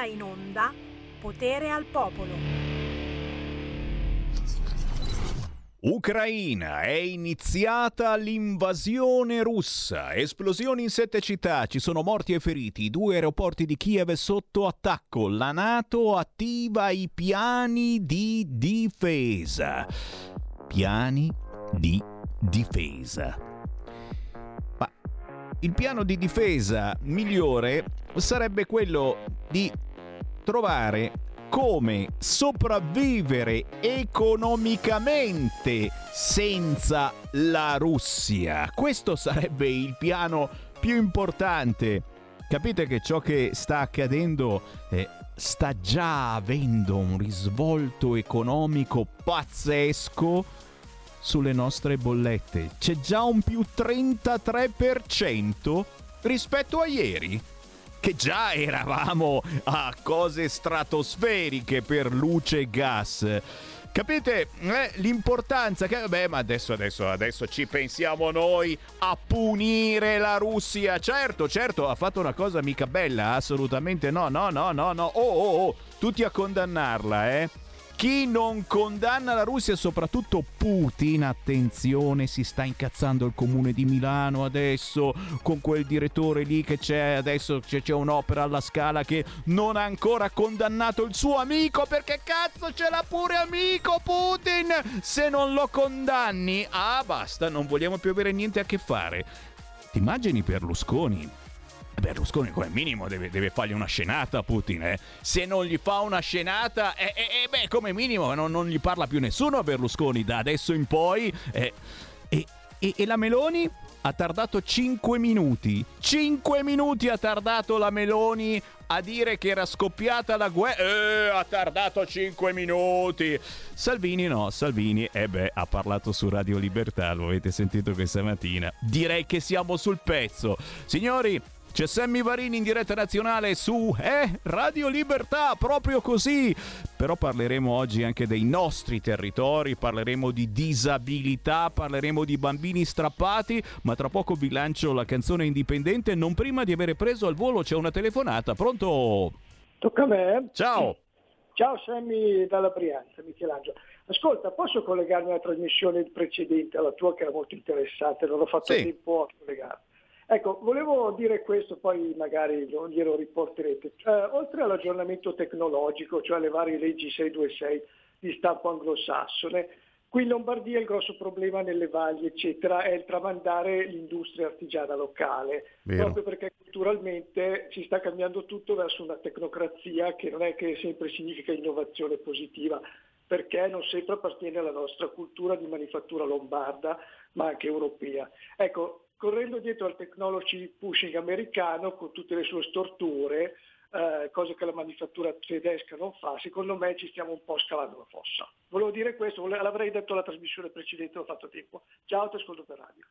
ora in onda Potere al Popolo. Ucraina, è iniziata l'invasione russa. Esplosioni in sette città, ci sono morti e feriti, due aeroporti di Kiev sotto attacco. La Nato attiva i piani di difesa. Piani di difesa. Ma il piano di difesa migliore sarebbe quello di trovare come sopravvivere economicamente senza la Russia. Questo sarebbe il piano più importante. Capite che ciò che sta accadendo eh, sta già avendo un risvolto economico pazzesco sulle nostre bollette. C'è già un più 33% rispetto a ieri che già eravamo a cose stratosferiche per luce e gas. Capite eh, l'importanza che... Beh, ma adesso, adesso, adesso ci pensiamo noi a punire la Russia. Certo, certo, ha fatto una cosa mica bella, assolutamente no, no, no, no, no. Oh, oh, oh, tutti a condannarla, eh. Chi non condanna la Russia, soprattutto Putin, attenzione, si sta incazzando il comune di Milano adesso con quel direttore lì che c'è adesso c'è, un'opera alla scala che non ha ancora condannato il suo amico perché cazzo ce l'ha pure amico Putin! Se non lo condanni, ah basta, non vogliamo più avere niente a che fare. Ti immagini Berlusconi? Berlusconi come minimo deve, deve, fargli una scenata a Putin. Eh. Se non gli fa una scenata, eh, eh, eh, beh, come minimo non, non, gli parla più nessuno a Berlusconi da adesso in poi. Eh. E, e, la Meloni ha tardato 5 minuti. 5 minuti ha tardato la Meloni a dire che era scoppiata la guerra. Eh, ha tardato 5 minuti. Salvini no, Salvini, eh beh, ha parlato su Radio Libertà, lo avete sentito questa mattina. Direi che siamo sul pezzo. Signori, c'è Sammy Varini in diretta nazionale su eh, Radio Libertà, proprio così. Però parleremo oggi anche dei nostri territori, parleremo di disabilità, parleremo di bambini strappati, ma tra poco vi lancio la canzone indipendente. Non prima di avere preso al volo c'è una telefonata. Pronto? Tocca a me. Ciao. Ciao Sammy dalla Brianza, Michelangelo. Ascolta, posso collegarmi alla trasmissione precedente, alla tua che era molto interessante, non ho fatto sì. tempo a collegarmi. Ecco, volevo dire questo, poi magari glielo riporterete. Eh, oltre all'aggiornamento tecnologico, cioè le varie leggi 626 di stampo anglosassone, qui in Lombardia il grosso problema nelle valli, eccetera, è il tramandare l'industria artigiana locale, Vero. proprio perché culturalmente si sta cambiando tutto verso una tecnocrazia che non è che sempre significa innovazione positiva, perché non sempre appartiene alla nostra cultura di manifattura lombarda, ma anche europea. Ecco, correndo dietro al technology pushing americano con tutte le sue storture, eh, cose che la manifattura tedesca non fa, secondo me ci stiamo un po' scavando la fossa. Volevo dire questo, l'avrei detto alla trasmissione precedente, ho fatto tempo. Ciao, ti ascolto per radio.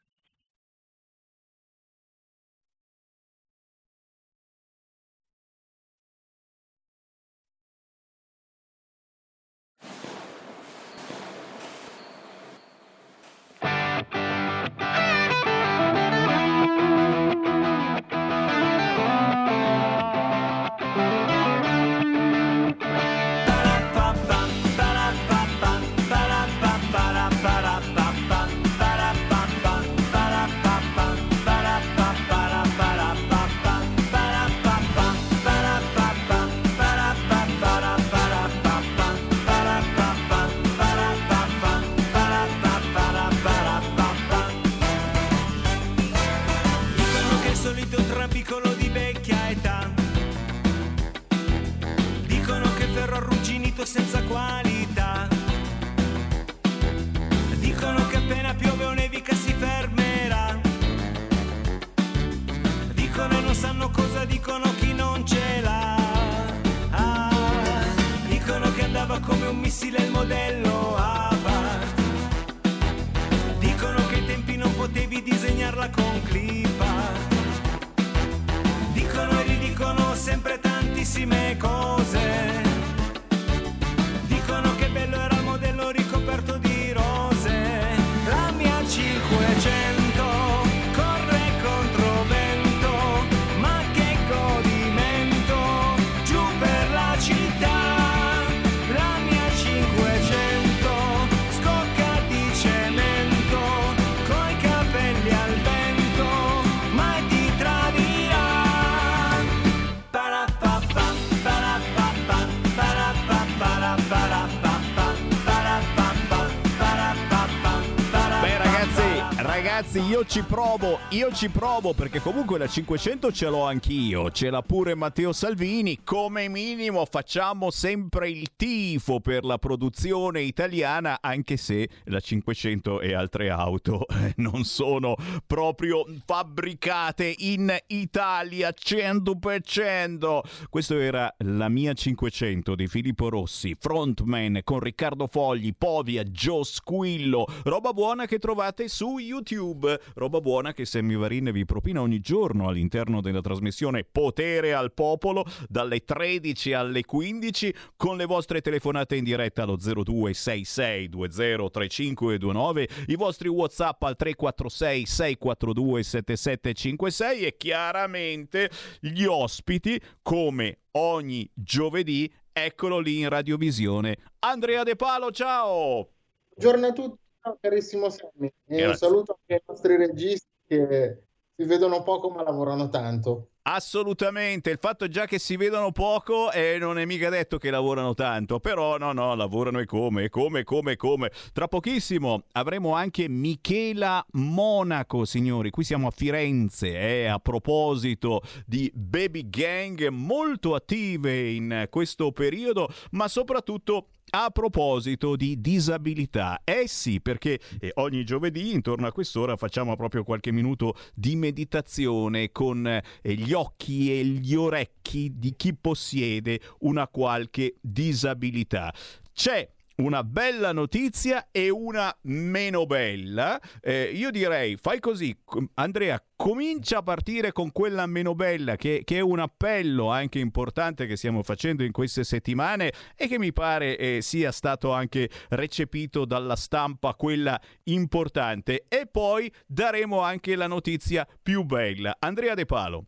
Io ci provo, io ci provo perché comunque la 500 ce l'ho anch'io, ce l'ha pure Matteo Salvini, come minimo facciamo sempre il tifo per la produzione italiana anche se la 500 e altre auto eh, non sono proprio fabbricate in Italia 100%. Questo era la mia 500 di Filippo Rossi, frontman con Riccardo Fogli, Povia, Joe Squillo, roba buona che trovate su YouTube. Roba buona che Sammy Varin vi propina ogni giorno all'interno della trasmissione Potere al Popolo dalle 13 alle 15 con le vostre telefonate in diretta allo 0266203529, i vostri WhatsApp al 346 642 7756 e chiaramente gli ospiti come ogni giovedì eccolo lì in radiovisione. Andrea De Palo, ciao! Buongiorno a tutti carissimo Sammy. E un saluto anche ai nostri registi che si vedono poco ma lavorano tanto. Assolutamente, il fatto già che si vedono poco e non è mica detto che lavorano tanto, però no, no, lavorano e come, come, come, come. Tra pochissimo avremo anche Michela Monaco, signori, qui siamo a Firenze, eh, a proposito di baby gang molto attive in questo periodo, ma soprattutto a proposito di disabilità, eh sì, perché eh, ogni giovedì intorno a quest'ora facciamo proprio qualche minuto di meditazione con eh, gli occhi e gli orecchi di chi possiede una qualche disabilità. C'è una bella notizia e una meno bella. Eh, io direi, fai così, Andrea, comincia a partire con quella meno bella, che, che, è un appello anche importante che stiamo facendo in queste settimane e che mi pare eh, sia stato anche recepito dalla stampa, quella importante. E poi daremo anche la notizia più bella. Andrea De Palo.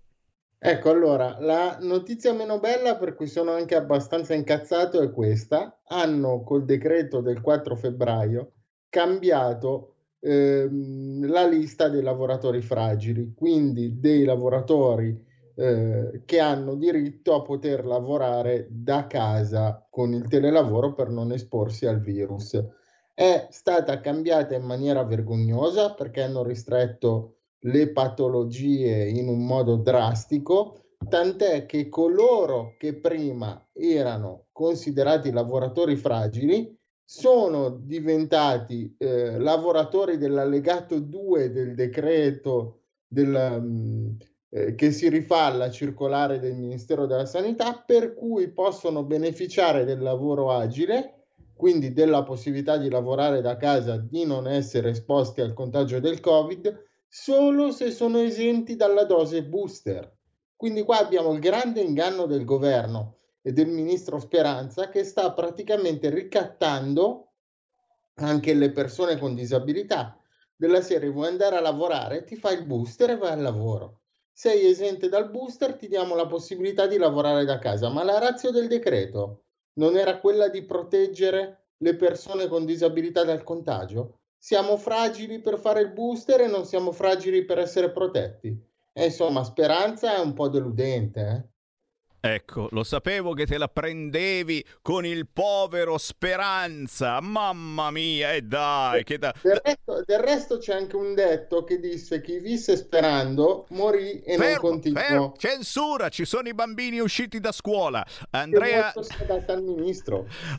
Ecco, allora, la notizia meno bella per cui sono anche abbastanza incazzato è questa. Hanno col decreto del 4 febbraio cambiato ehm, la lista dei lavoratori fragili, quindi dei lavoratori eh, che hanno diritto a poter lavorare da casa con il telelavoro per non esporsi al virus. È stata cambiata in maniera vergognosa perché hanno ristretto le patologie in un modo drastico, tant'è che coloro che prima erano considerati lavoratori fragili sono diventati eh, lavoratori dell'allegato 2 del decreto del, um, eh, che si rifà alla circolare del Ministero della Sanità, per cui possono beneficiare del lavoro agile, quindi della possibilità di lavorare da casa, di non essere esposti al contagio del Covid solo se sono esenti dalla dose booster. Quindi qua abbiamo il grande inganno del governo e del ministro Speranza che sta praticamente ricattando anche le persone con disabilità. Della serie vuoi andare a lavorare, ti fai il booster e vai al lavoro. Sei esente dal booster, ti diamo la possibilità di lavorare da casa, ma la razza del decreto non era quella di proteggere le persone con disabilità dal contagio? Siamo fragili per fare il booster e non siamo fragili per essere protetti. E insomma, speranza è un po' deludente. Eh? Ecco, lo sapevo che te la prendevi con il povero Speranza. Mamma mia, e dai, che da... Del resto, del resto, c'è anche un detto che disse chi visse sperando morì e fermo, non continuò. Fermo. Censura, ci sono i bambini usciti da scuola. Andrea.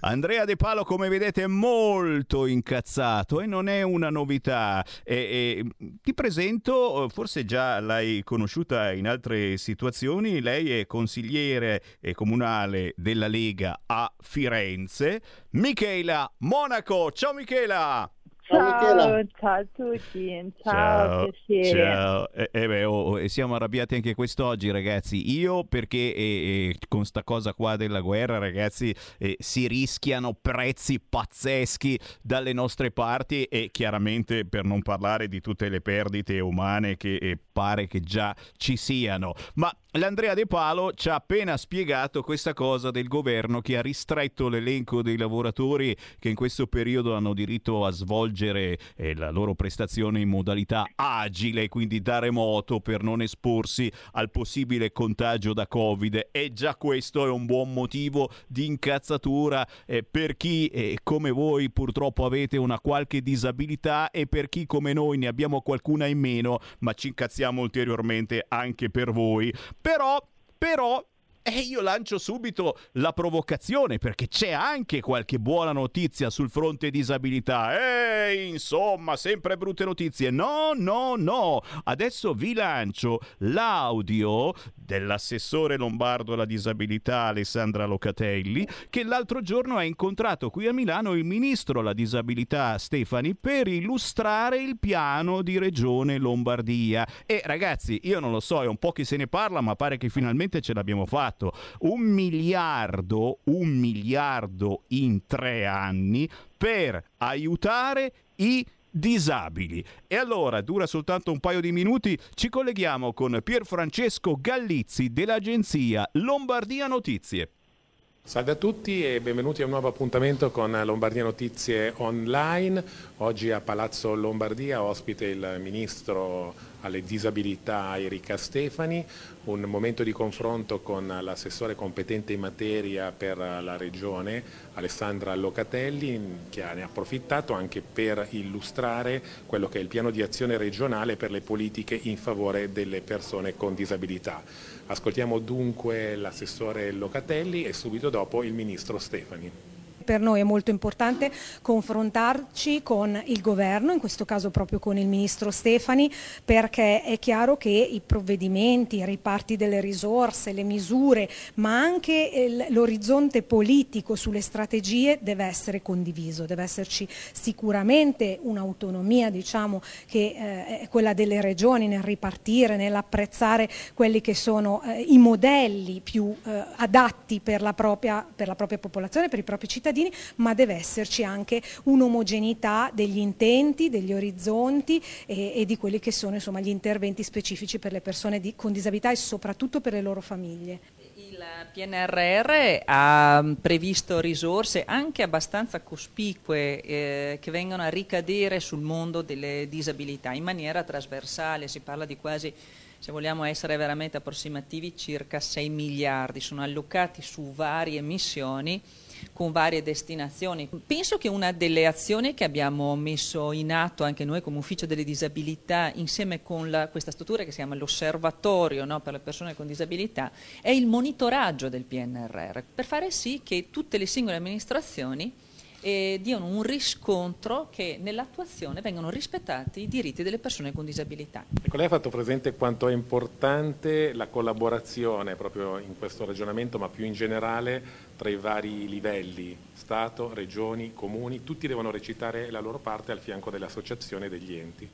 Andrea De Palo, come vedete, è molto incazzato e non è una novità. E, e, ti presento, forse già l'hai conosciuta in altre situazioni, lei è consigliere consigliere comunale della Lega a Firenze, Michela Monaco. Ciao Michela! Ciao, ciao a tutti, ciao, ciao piacere. Ciao. Eh, eh beh, oh, oh siamo arrabbiati anche quest'oggi ragazzi, io perché eh, eh, con sta cosa qua della guerra ragazzi eh, si rischiano prezzi pazzeschi dalle nostre parti e chiaramente per non parlare di tutte le perdite umane che eh, pare che già ci siano. Ma L'Andrea De Palo ci ha appena spiegato questa cosa del governo che ha ristretto l'elenco dei lavoratori che in questo periodo hanno diritto a svolgere eh, la loro prestazione in modalità agile, quindi da remoto per non esporsi al possibile contagio da Covid. E già questo è un buon motivo di incazzatura eh, per chi eh, come voi purtroppo avete una qualche disabilità e per chi come noi ne abbiamo qualcuna in meno, ma ci incazziamo ulteriormente anche per voi. Però, però, e io lancio subito la provocazione perché c'è anche qualche buona notizia sul fronte disabilità. E insomma, sempre brutte notizie. No, no, no. Adesso vi lancio l'audio dell'assessore lombardo alla disabilità Alessandra Locatelli che l'altro giorno ha incontrato qui a Milano il ministro alla disabilità Stefani per illustrare il piano di regione Lombardia. E ragazzi, io non lo so, è un po' che se ne parla, ma pare che finalmente ce l'abbiamo fatta fatto un miliardo, un miliardo in tre anni per aiutare i disabili. E allora, dura soltanto un paio di minuti, ci colleghiamo con Pier Francesco Gallizzi dell'agenzia Lombardia Notizie. Salve a tutti e benvenuti a un nuovo appuntamento con Lombardia Notizie Online. Oggi a Palazzo Lombardia ospite il Ministro alle disabilità Erika Stefani, un momento di confronto con l'assessore competente in materia per la Regione Alessandra Locatelli che ne ha approfittato anche per illustrare quello che è il piano di azione regionale per le politiche in favore delle persone con disabilità. Ascoltiamo dunque l'assessore Locatelli e subito dopo il Ministro Stefani. Per noi è molto importante confrontarci con il governo, in questo caso proprio con il ministro Stefani, perché è chiaro che i provvedimenti, i riparti delle risorse, le misure, ma anche l'orizzonte politico sulle strategie deve essere condiviso, deve esserci sicuramente un'autonomia diciamo, che eh, è quella delle regioni nel ripartire, nell'apprezzare quelli che sono eh, i modelli più eh, adatti per la, propria, per la propria popolazione, per i propri cittadini cittadini, ma deve esserci anche un'omogeneità degli intenti, degli orizzonti e, e di quelli che sono insomma, gli interventi specifici per le persone di, con disabilità e soprattutto per le loro famiglie. Il PNRR ha previsto risorse anche abbastanza cospicue eh, che vengono a ricadere sul mondo delle disabilità in maniera trasversale, si parla di quasi se vogliamo essere veramente approssimativi, circa 6 miliardi, sono allocati su varie missioni con varie destinazioni. Penso che una delle azioni che abbiamo messo in atto anche noi come ufficio delle disabilità insieme con la, questa struttura che si chiama l'osservatorio no, per le persone con disabilità è il monitoraggio del PNRR per fare sì che tutte le singole amministrazioni e diano un riscontro che nell'attuazione vengano rispettati i diritti delle persone con disabilità. Ecco, lei ha fatto presente quanto è importante la collaborazione proprio in questo ragionamento, ma più in generale tra i vari livelli, Stato, regioni, comuni, tutti devono recitare la loro parte al fianco delle associazioni e degli enti.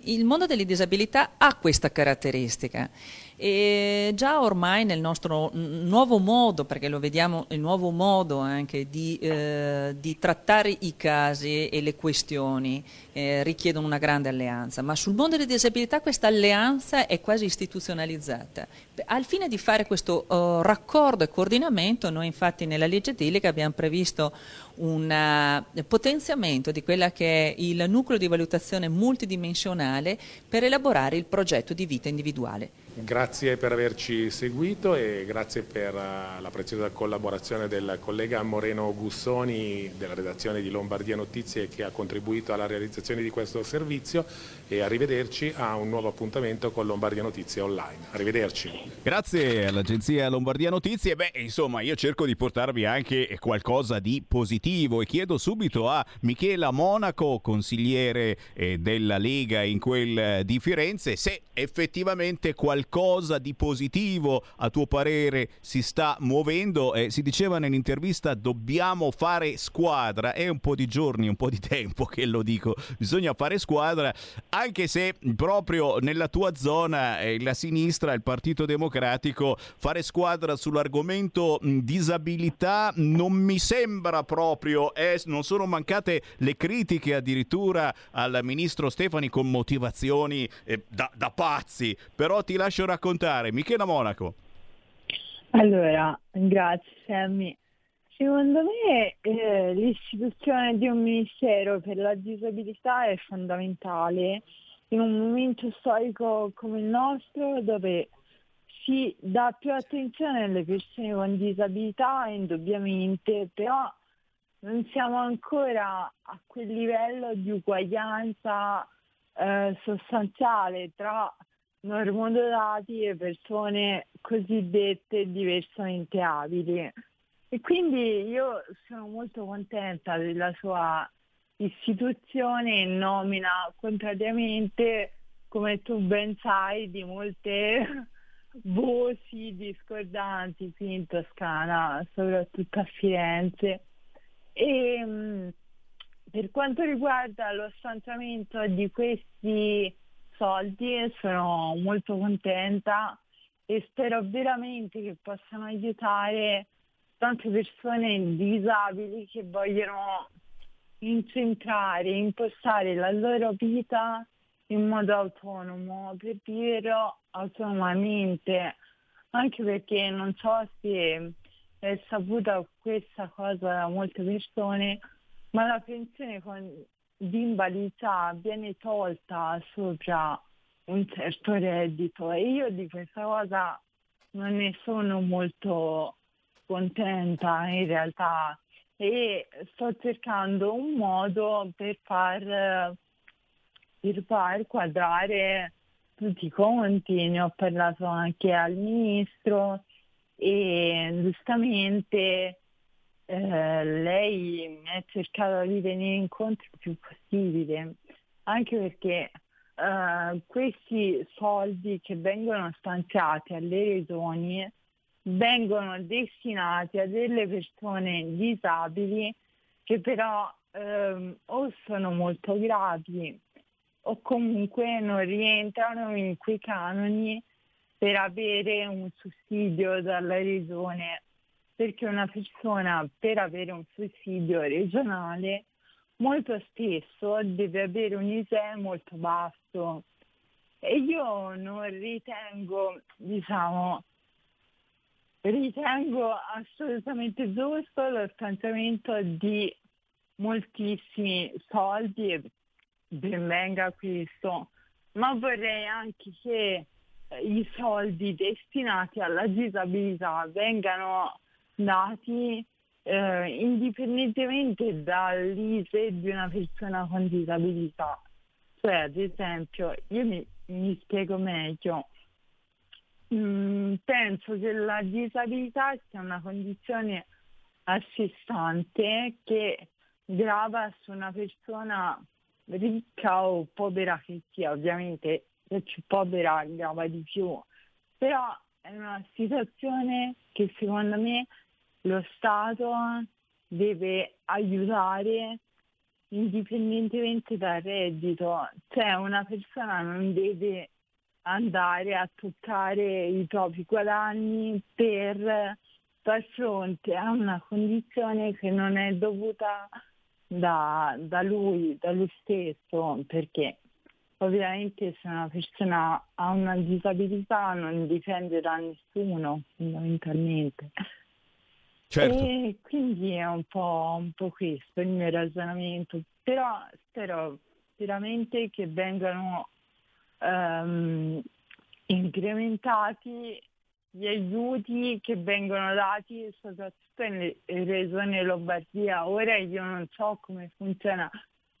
Il mondo delle disabilità ha questa caratteristica e già ormai nel nostro nuovo modo, perché lo vediamo, il nuovo modo anche di, eh, di trattare i casi e le questioni eh, richiedono una grande alleanza, ma sul mondo delle disabilità questa alleanza è quasi istituzionalizzata. Al fine di fare questo uh, raccordo e coordinamento, noi infatti nella legge delega abbiamo previsto un uh, potenziamento di quella che è il nucleo di valutazione multidimensionale per elaborare il progetto di vita individuale. Grazie per averci seguito e grazie per uh, la preziosa collaborazione del collega Moreno Gussoni della redazione di Lombardia Notizie che ha contribuito alla realizzazione di questo servizio e arrivederci a un nuovo appuntamento con Lombardia Notizie online. Arrivederci. Grazie all'agenzia Lombardia Notizie. Beh, insomma, io cerco di portarvi anche qualcosa di positivo e chiedo subito a Michela Monaco, consigliere eh, della Lega in quel di Firenze, se effettivamente qualcosa di positivo a tuo parere si sta muovendo? Eh, si diceva nell'intervista dobbiamo fare squadra, è un po' di giorni, un po' di tempo che lo dico, bisogna fare squadra, anche se proprio nella tua zona eh, la sinistra, il Partito Democratico, fare squadra sull'argomento disabilità non mi sembra proprio, eh, non sono mancate le critiche addirittura al ministro Stefani con motivazioni eh, da, da pazzi, però ti lascio raccontare. Michela Monaco. Allora, grazie Sammy. Secondo me eh, l'istituzione di un ministero per la disabilità è fondamentale in un momento storico come il nostro dove si dà più attenzione alle persone con disabilità indubbiamente, però non siamo ancora a quel livello di uguaglianza eh, sostanziale tra normodotati e persone cosiddette diversamente abili. E quindi io sono molto contenta della sua istituzione e nomina, contrariamente, come tu ben sai, di molte voci discordanti qui in Toscana, soprattutto a Firenze. E mh, per quanto riguarda lo stanziamento di questi soldi sono molto contenta e spero veramente che possano aiutare tante persone disabili che vogliono incentrare, impostare la loro vita in modo autonomo, per vivere autonomamente, anche perché non so se è saputa questa cosa da molte persone, ma la pensione con, di invalidità viene tolta sopra un certo reddito. E io di questa cosa non ne sono molto contenta in realtà. E sto cercando un modo per far, far quadrare tutti i conti, ne ho parlato anche al ministro e giustamente eh, lei ha cercato di venire incontro il più possibile, anche perché eh, questi soldi che vengono stanziati alle regioni vengono destinati a delle persone disabili che però ehm, o sono molto gravi o comunque non rientrano in quei canoni per avere un sussidio dalla regione. Perché una persona per avere un sussidio regionale molto spesso deve avere un ISE molto basso. E io non ritengo, diciamo, ritengo assolutamente giusto lo stanziamento di moltissimi soldi ben venga questo, ma vorrei anche che i soldi destinati alla disabilità vengano dati eh, indipendentemente dall'ISE di una persona con disabilità. Cioè, ad esempio, io mi, mi spiego meglio. Mm, penso che la disabilità sia una condizione a sé stante che grava su una persona ricca o povera che sia, ovviamente se più povera grava di più, però è una situazione che secondo me lo Stato deve aiutare indipendentemente dal reddito, cioè una persona non deve andare a toccare i propri guadagni per far fronte a una condizione che non è dovuta da, da lui, da lui stesso, perché ovviamente se una persona ha una disabilità non dipende da nessuno fondamentalmente. Certo. E quindi è un po', un po' questo il mio ragionamento, però spero veramente che vengano um, incrementati gli aiuti che vengono dati soprattutto nelle regioni Lombardia. Ora io non so come funziona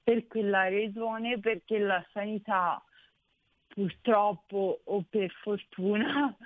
per quella regione perché la sanità purtroppo o per fortuna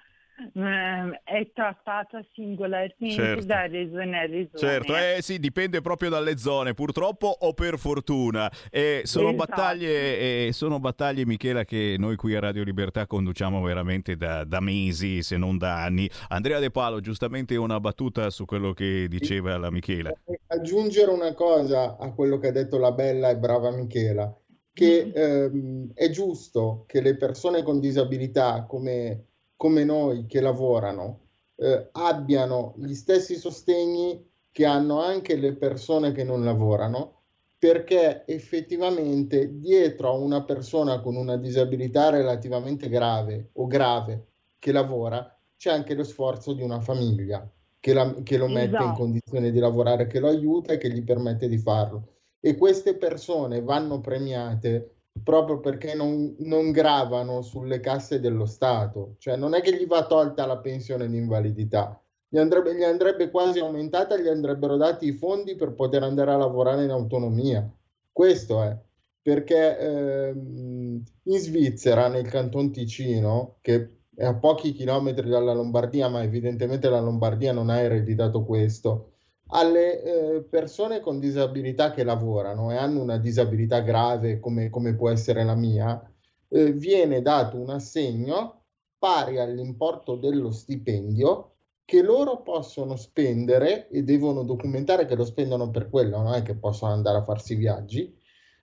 è trattata singolarmente certo. da regione a regione. Certo, eh sì, dipende proprio dalle zone, purtroppo o per fortuna. Eh, sono, esatto. battaglie, eh, sono battaglie, Michela, che noi qui a Radio Libertà conduciamo veramente da, da, mesi, se non da anni. Andrea De Palo, giustamente una battuta su quello che diceva la Michela. Aggiungere una cosa a quello che ha detto la bella e brava Michela, che mm. ehm, è giusto che le persone con disabilità come come noi che lavorano eh, abbiano gli stessi sostegni che hanno anche le persone che non lavorano, perché effettivamente dietro a una persona con una disabilità relativamente grave o grave che lavora c'è anche lo sforzo di una famiglia che, la, che lo mette esatto. in condizione di lavorare, che lo aiuta e che gli permette di farlo. E queste persone vanno premiate proprio perché non, non, gravano sulle casse dello Stato, cioè non è che gli va tolta la pensione di invalidità, gli andrebbe, gli andrebbe quasi aumentata, gli andrebbero dati i fondi per poter andare a lavorare in autonomia. Questo è. Perché ehm, in Svizzera, nel canton Ticino, che è a pochi chilometri dalla Lombardia, ma evidentemente la Lombardia non ha ereditato questo, alle eh, persone con disabilità che lavorano e hanno una disabilità grave come, come può essere la mia, eh, viene dato un assegno pari all'importo dello stipendio che loro possono spendere e devono documentare che lo spendono per quello, non è che possono andare a farsi viaggi,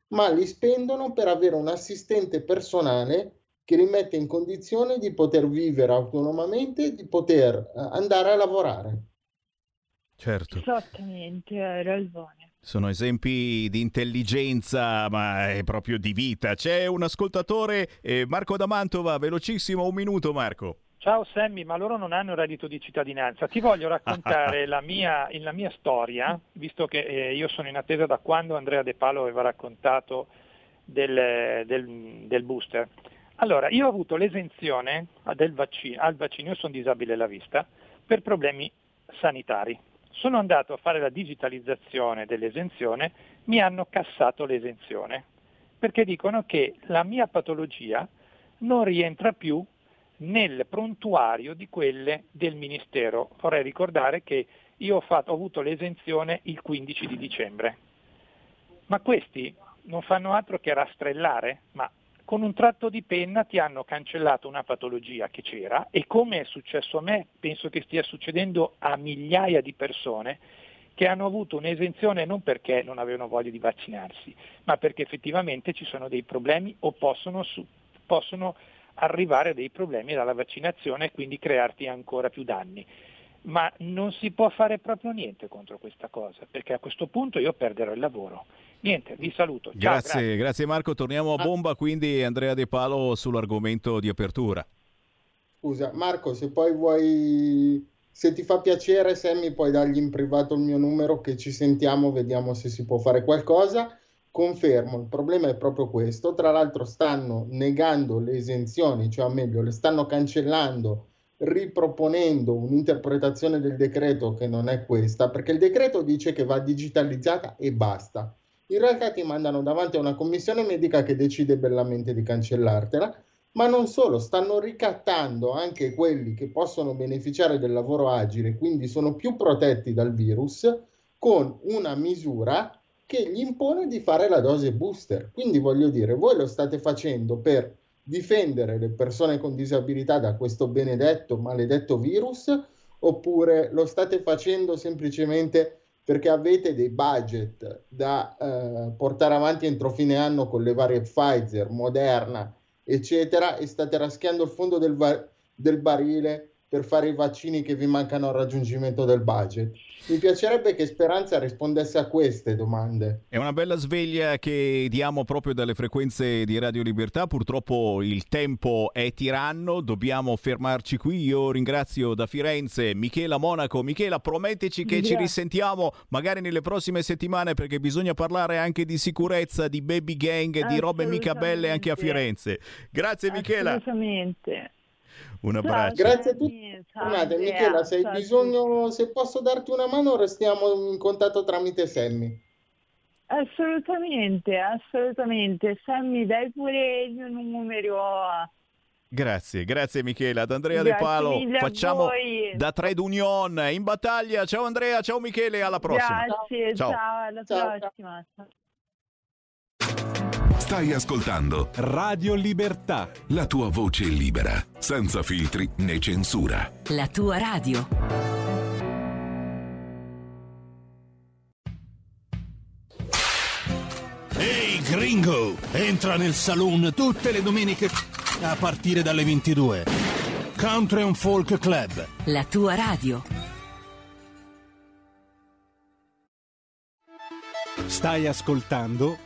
ma li spendono per avere un assistente personale che li mette in condizione di poter vivere autonomamente e di poter eh, andare a lavorare. Certo. Esattamente, hai ragione. Sono esempi di intelligenza, ma è proprio di vita. C'è un ascoltatore, eh, Marco da Mantova, velocissimo, un minuto Marco. Ciao Sammy, ma loro non hanno reddito di cittadinanza. Ti voglio raccontare la, mia, la, mia, storia, visto che eh, io sono in attesa da quando Andrea De Palo aveva raccontato del, del, del booster. Allora, io ho avuto l'esenzione vaccino, al vaccino, io sono disabile alla vista, per problemi sanitari sono andato a fare la digitalizzazione dell'esenzione, mi hanno cassato l'esenzione, perché dicono che la mia patologia non rientra più nel prontuario di quelle del Ministero. Vorrei ricordare che io ho, fatto, ho avuto l'esenzione il 15 di dicembre, ma questi non fanno altro che rastrellare, ma con un tratto di penna ti hanno cancellato una patologia che c'era e come è successo a me, penso che stia succedendo a migliaia di persone che hanno avuto un'esenzione non perché non avevano voglia di vaccinarsi, ma perché effettivamente ci sono dei problemi o possono, su, possono arrivare dei problemi dalla vaccinazione e quindi crearti ancora più danni. Ma non si può fare proprio niente contro questa cosa, perché a questo punto io perderò il lavoro Niente, vi saluto. Ciao, grazie, grazie, grazie. Marco. Torniamo a ah. bomba, quindi Andrea De Palo sull'argomento di apertura. Scusa, Marco, se poi vuoi, se ti fa piacere, Sammy, puoi dargli in privato il mio numero che ci sentiamo, vediamo se si può fare qualcosa. Confermo, il problema è proprio questo. Tra l'altro stanno negando le esenzioni, cioè o meglio, le stanno cancellando riproponendo un'interpretazione del decreto che non è questa, perché il decreto dice che va digitalizzata e basta in realtà ti mandano davanti a una commissione medica che decide bellamente di cancellartela, ma non solo, stanno ricattando anche quelli che possono beneficiare del lavoro agile, quindi sono più protetti dal virus, con una misura che gli impone di fare la dose booster. Quindi voglio dire, voi lo state facendo per difendere le persone con disabilità da questo benedetto, maledetto virus, oppure lo state facendo semplicemente perché avete dei budget da eh, portare avanti entro fine anno con le varie Pfizer, Moderna, eccetera, e state raschiando il fondo del, va- del barile per fare i vaccini che vi mancano al raggiungimento del budget. Mi piacerebbe che Speranza rispondesse a queste domande. È una bella sveglia che diamo proprio dalle frequenze di Radio Libertà. Purtroppo il tempo è tiranno, dobbiamo fermarci qui. Io ringrazio da Firenze Michela Monaco. Michela, prometteci che Grazie. ci risentiamo magari nelle prossime settimane perché bisogna parlare anche di sicurezza, di baby gang, di robe mica belle anche a Firenze. Grazie Michela. Assolutamente. Un abbraccio. Ciao, Grazie a tutti. Scusate, Michela, se, ciao, bisogno, se posso darti una mano, restiamo in contatto tramite Sammy. Assolutamente, assolutamente. Sammy, dai pure il mio numero. Grazie, grazie Michela. Ad Andrea grazie De Palo facciamo da Trade Union in battaglia. Ciao Andrea, ciao Michele, alla prossima. Grazie, ciao, ciao alla ciao, prossima. Ciao. Stai ascoltando Radio Libertà. La tua voce è libera, senza filtri né censura. La tua radio. Ehi hey gringo, entra nel saloon tutte le domeniche a partire dalle 22. Country and Folk Club. La tua radio. Stai ascoltando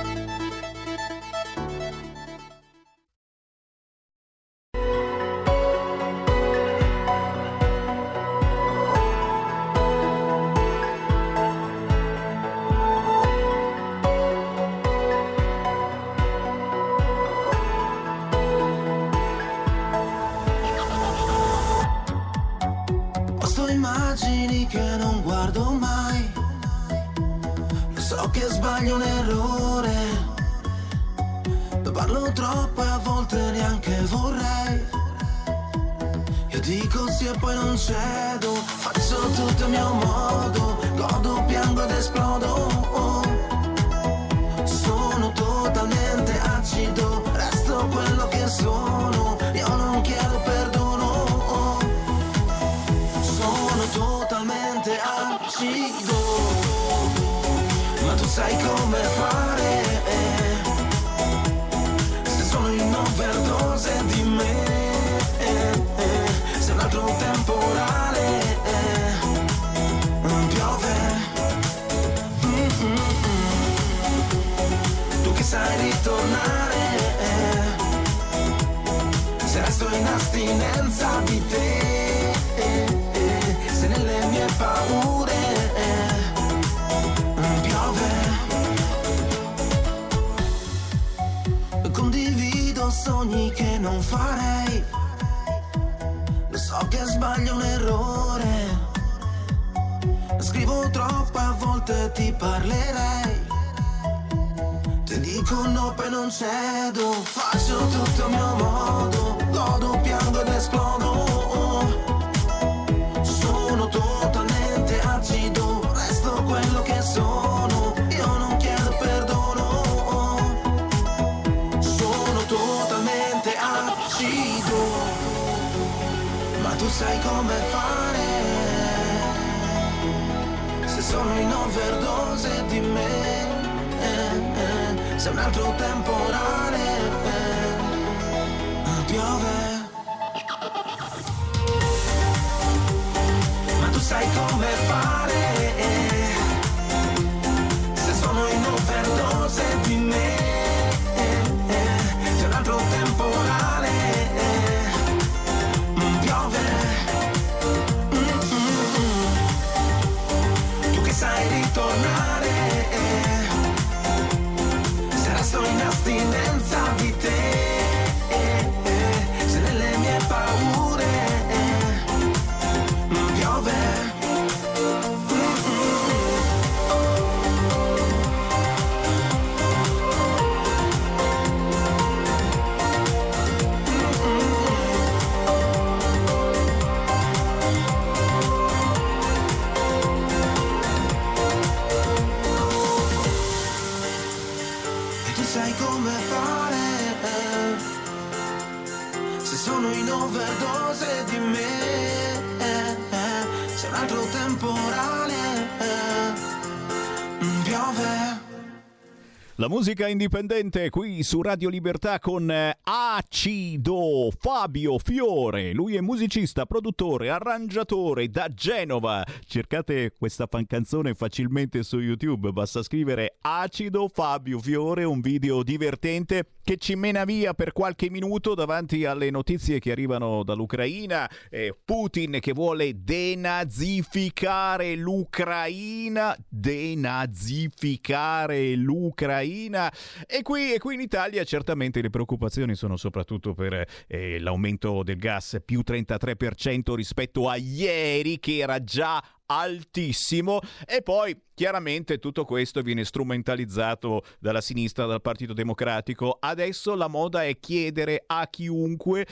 musica indipendente qui su Radio Libertà con eh, A Acido Fabio Fiore, lui è musicista, produttore, arrangiatore da Genova. Cercate questa fan canzone facilmente su YouTube, basta scrivere Acido Fabio Fiore, un video divertente che ci mena via per qualche minuto davanti alle notizie che arrivano dall'Ucraina. Eh, Putin che vuole denazificare l'Ucraina, denazificare l'Ucraina. E qui, e qui in Italia certamente le preoccupazioni sono soprattutto per eh, l'aumento del gas più 33% rispetto a ieri che era già altissimo e poi chiaramente tutto questo viene strumentalizzato dalla sinistra, dal Partito Democratico. Adesso la moda è chiedere a chiunque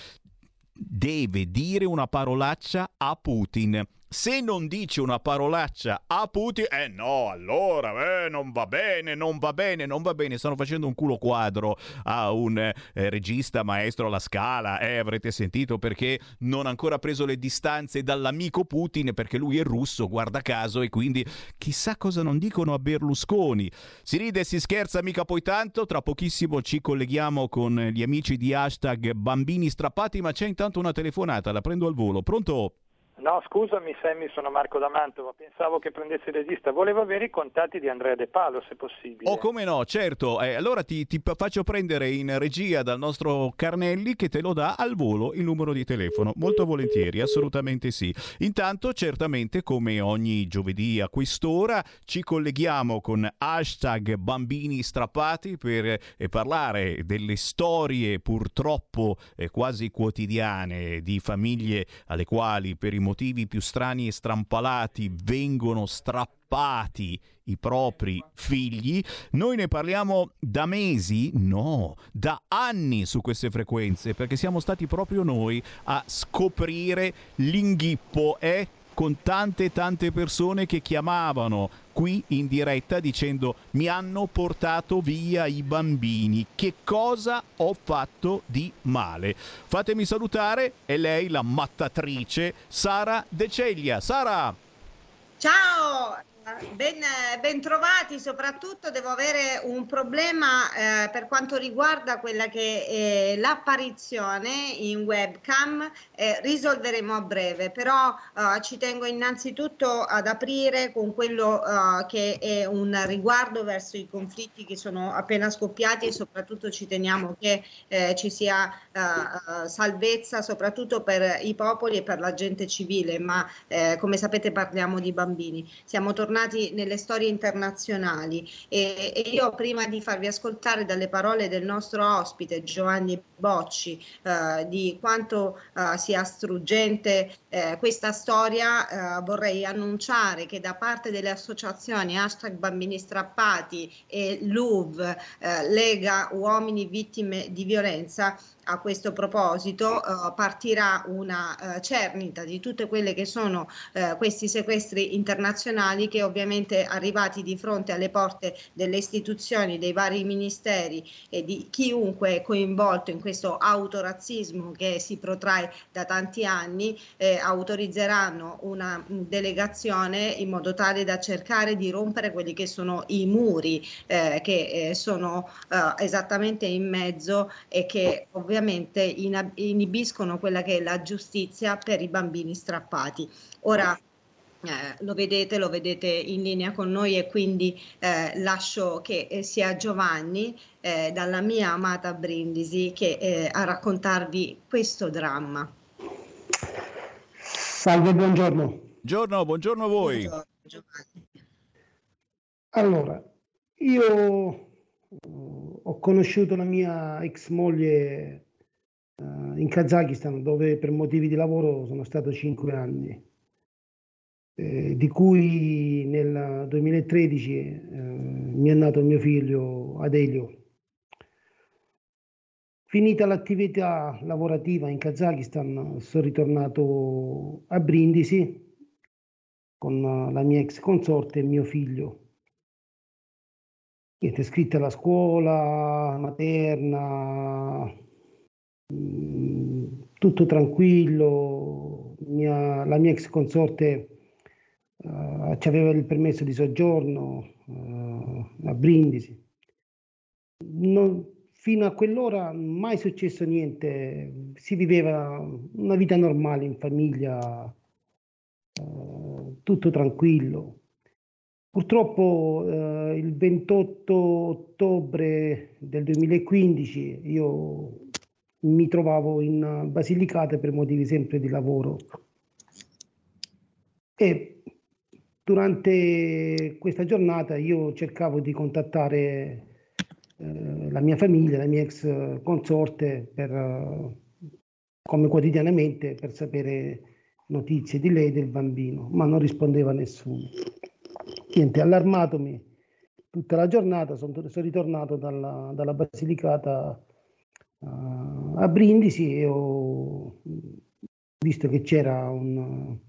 deve dire una parolaccia a Putin se non dice una parolaccia a Putin, eh no, allora eh, non va bene, non va bene, non va bene. Stanno facendo un culo quadro a un eh, regista maestro alla scala, eh, avrete sentito perché non ha ancora preso le distanze dall'amico Putin perché lui è russo, guarda caso, e quindi chissà cosa non dicono a Berlusconi. Si ride e si scherza mica poi tanto, tra pochissimo ci colleghiamo con gli amici di hashtag bambini strappati, ma c'è intanto una telefonata, la prendo al volo. Pronto? No, scusami Sammy, sono Marco da Mantova, pensavo che prendessi il regista, volevo avere i contatti di Andrea De Palo se possibile. Oh come no, certo, eh, allora ti, ti, faccio prendere in regia dal nostro Carnelli che te lo dà al volo il numero di telefono, molto volentieri, assolutamente sì. Intanto certamente come ogni giovedì a quest'ora ci colleghiamo con hashtag bambini strappati per eh, parlare delle storie purtroppo eh, quasi quotidiane di famiglie alle quali per i motivi più strani e strampalati vengono strappati i propri figli. Noi ne parliamo da mesi, no, da anni su queste frequenze, perché siamo stati proprio noi a scoprire l'inghippo. È con tante tante persone che chiamavano qui in diretta dicendo mi hanno portato via i bambini, che cosa ho fatto di male? Fatemi salutare, è lei la mattatrice Sara De Ceglia. Sara! Ciao, Ben, ben, trovati, soprattutto devo avere un problema eh, per quanto riguarda quella che è l'apparizione in webcam, eh, risolveremo a breve, però eh, ci tengo innanzitutto ad aprire con quello eh, che è un riguardo verso i conflitti che sono appena scoppiati e soprattutto ci teniamo che eh, ci sia eh, salvezza soprattutto per i popoli e per la gente civile, ma come sapete parliamo di bambini. Siamo tornati tornati nelle storie internazionali. E, e, io prima di farvi ascoltare dalle parole del nostro ospite Giovanni Bocci eh, di quanto eh, sia struggente eh, questa storia eh, vorrei annunciare che da parte delle associazioni hashtag bambini strappati e LUV eh, Lega Uomini Vittime di Violenza a questo proposito uh, partirà una uh, cernita di tutte quelle che sono uh, questi sequestri internazionali che ovviamente arrivati di fronte alle porte delle istituzioni, dei vari ministeri e di chiunque è coinvolto in questo autorazzismo che si protrae da tanti anni, eh, autorizzeranno una delegazione in modo tale da cercare di rompere quelli che sono i muri eh, che eh, sono esattamente in mezzo e che ovviamente ovviamente inibiscono quella che è la giustizia per i bambini strappati. Ora, eh, lo vedete, lo vedete in linea con noi e quindi eh, lascio che eh, sia Giovanni eh, dalla mia amata Brindisi che eh, a raccontarvi questo dramma. Salve, buongiorno. Buongiorno, buongiorno a voi. Buongiorno, allora, io ho conosciuto la mia ex moglie in Kazakistan dove per motivi di lavoro sono stato cinque anni, eh, di cui nel 2013 eh, mi è nato mio figlio Adelio. Finita l'attività lavorativa in Kazakistan sono ritornato a Brindisi con la mia ex consorte e mio figlio. Niente, iscritta alla scuola materna, Mm, tutto tranquillo, mia, la mia ex consorte uh, ci aveva il permesso di soggiorno uh, a Brindisi. Non, fino a quell'ora mai successo niente, si viveva una vita normale in famiglia, uh, tutto tranquillo. Purtroppo il 28 ottobre del 2015 io mi trovavo in Basilicata per motivi sempre di lavoro. E durante questa giornata io cercavo di contattare eh, la mia famiglia, la mia ex consorte, per, come quotidianamente, per sapere notizie di lei e del bambino, ma non rispondeva nessuno. Niente, allarmatomi tutta la giornata, sono, sono ritornato dalla, dalla Basilicata uh, a Brindisi e ho visto che c'era un,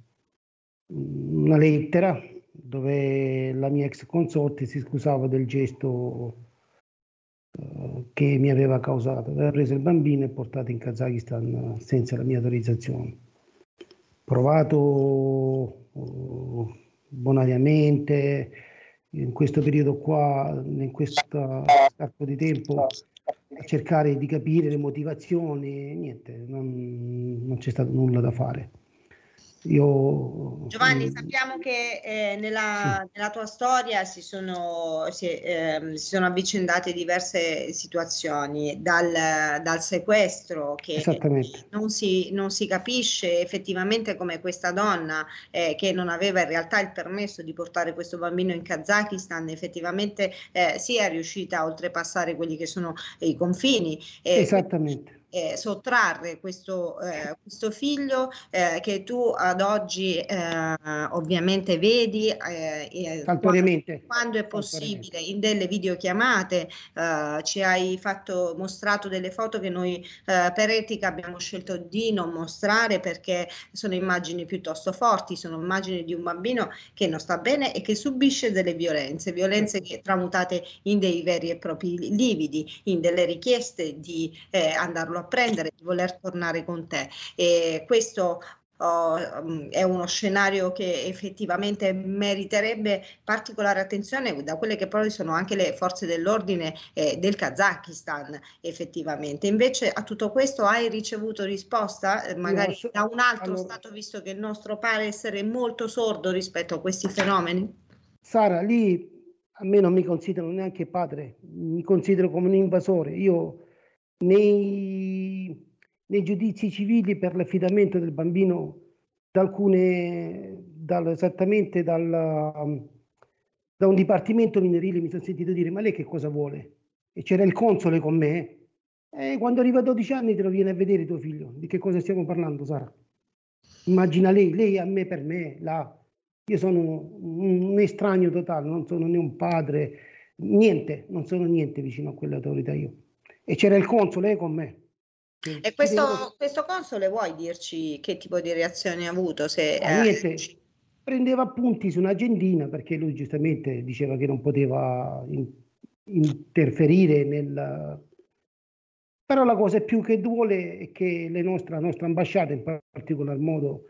una lettera dove la mia ex consorte si scusava del gesto uh, che mi aveva causato. Aveva preso il bambino e portato in Kazakistan senza la mia autorizzazione. Provato uh, bonariamente in questo periodo qua, in questo arco di tempo, a cercare di capire le motivazioni, niente, non, non c'è stato nulla da fare. Io, Giovanni, eh, sappiamo che eh, nella, sì. nella, tua storia si sono, si, eh, si sono, avvicendate diverse situazioni, dal, dal sequestro che non si, non si, capisce effettivamente come questa donna eh, che non aveva in realtà il permesso di portare questo bambino in Kazakistan effettivamente eh, sia riuscita a oltrepassare quelli che sono i confini. Esattamente eh, sottrarre questo, eh, questo figlio eh, che tu ad oggi eh, ovviamente vedi eh, quando, quando, è possibile. In delle videochiamate eh, ci hai fatto mostrato delle foto che noi per etica abbiamo scelto di non mostrare perché sono immagini piuttosto forti sono immagini di un bambino che non sta bene e che subisce delle violenze violenze che tramutate in dei veri e propri lividi in delle richieste di andarlo a prendere, di voler tornare con te. E questo Oh, è uno scenario che effettivamente meriterebbe particolare attenzione da quelle che poi sono anche le forze dell'ordine eh, del Kazakistan effettivamente. Invece a tutto questo hai ricevuto risposta eh, magari so, da un altro allora, Stato visto che il nostro pare essere molto sordo rispetto a questi fenomeni? Sara, lì a me non mi considero neanche padre, mi considero come un invasore. Io nei, nei giudizi civili per l'affidamento del bambino da alcune, dal, esattamente dal, da un dipartimento minorile mi sono sentito dire ma lei che cosa vuole? E c'era il console con me e quando arriva a 12 anni te lo viene a vedere tuo figlio. Di che cosa stiamo parlando, Sara? Immagina lei, lei a me per me, là. Io sono un, estraneo totale, non sono né un padre, niente, non sono niente vicino a quelle autorità io e c'era il console con me. E questo, questo, console vuoi dirci che tipo di reazione ha avuto? Se, ah, niente, eh... prendeva appunti su un'agendina perché lui giustamente diceva che non poteva in, interferire nel... Però la cosa più che duole è che le nostre, la nostra ambasciata, in particolar modo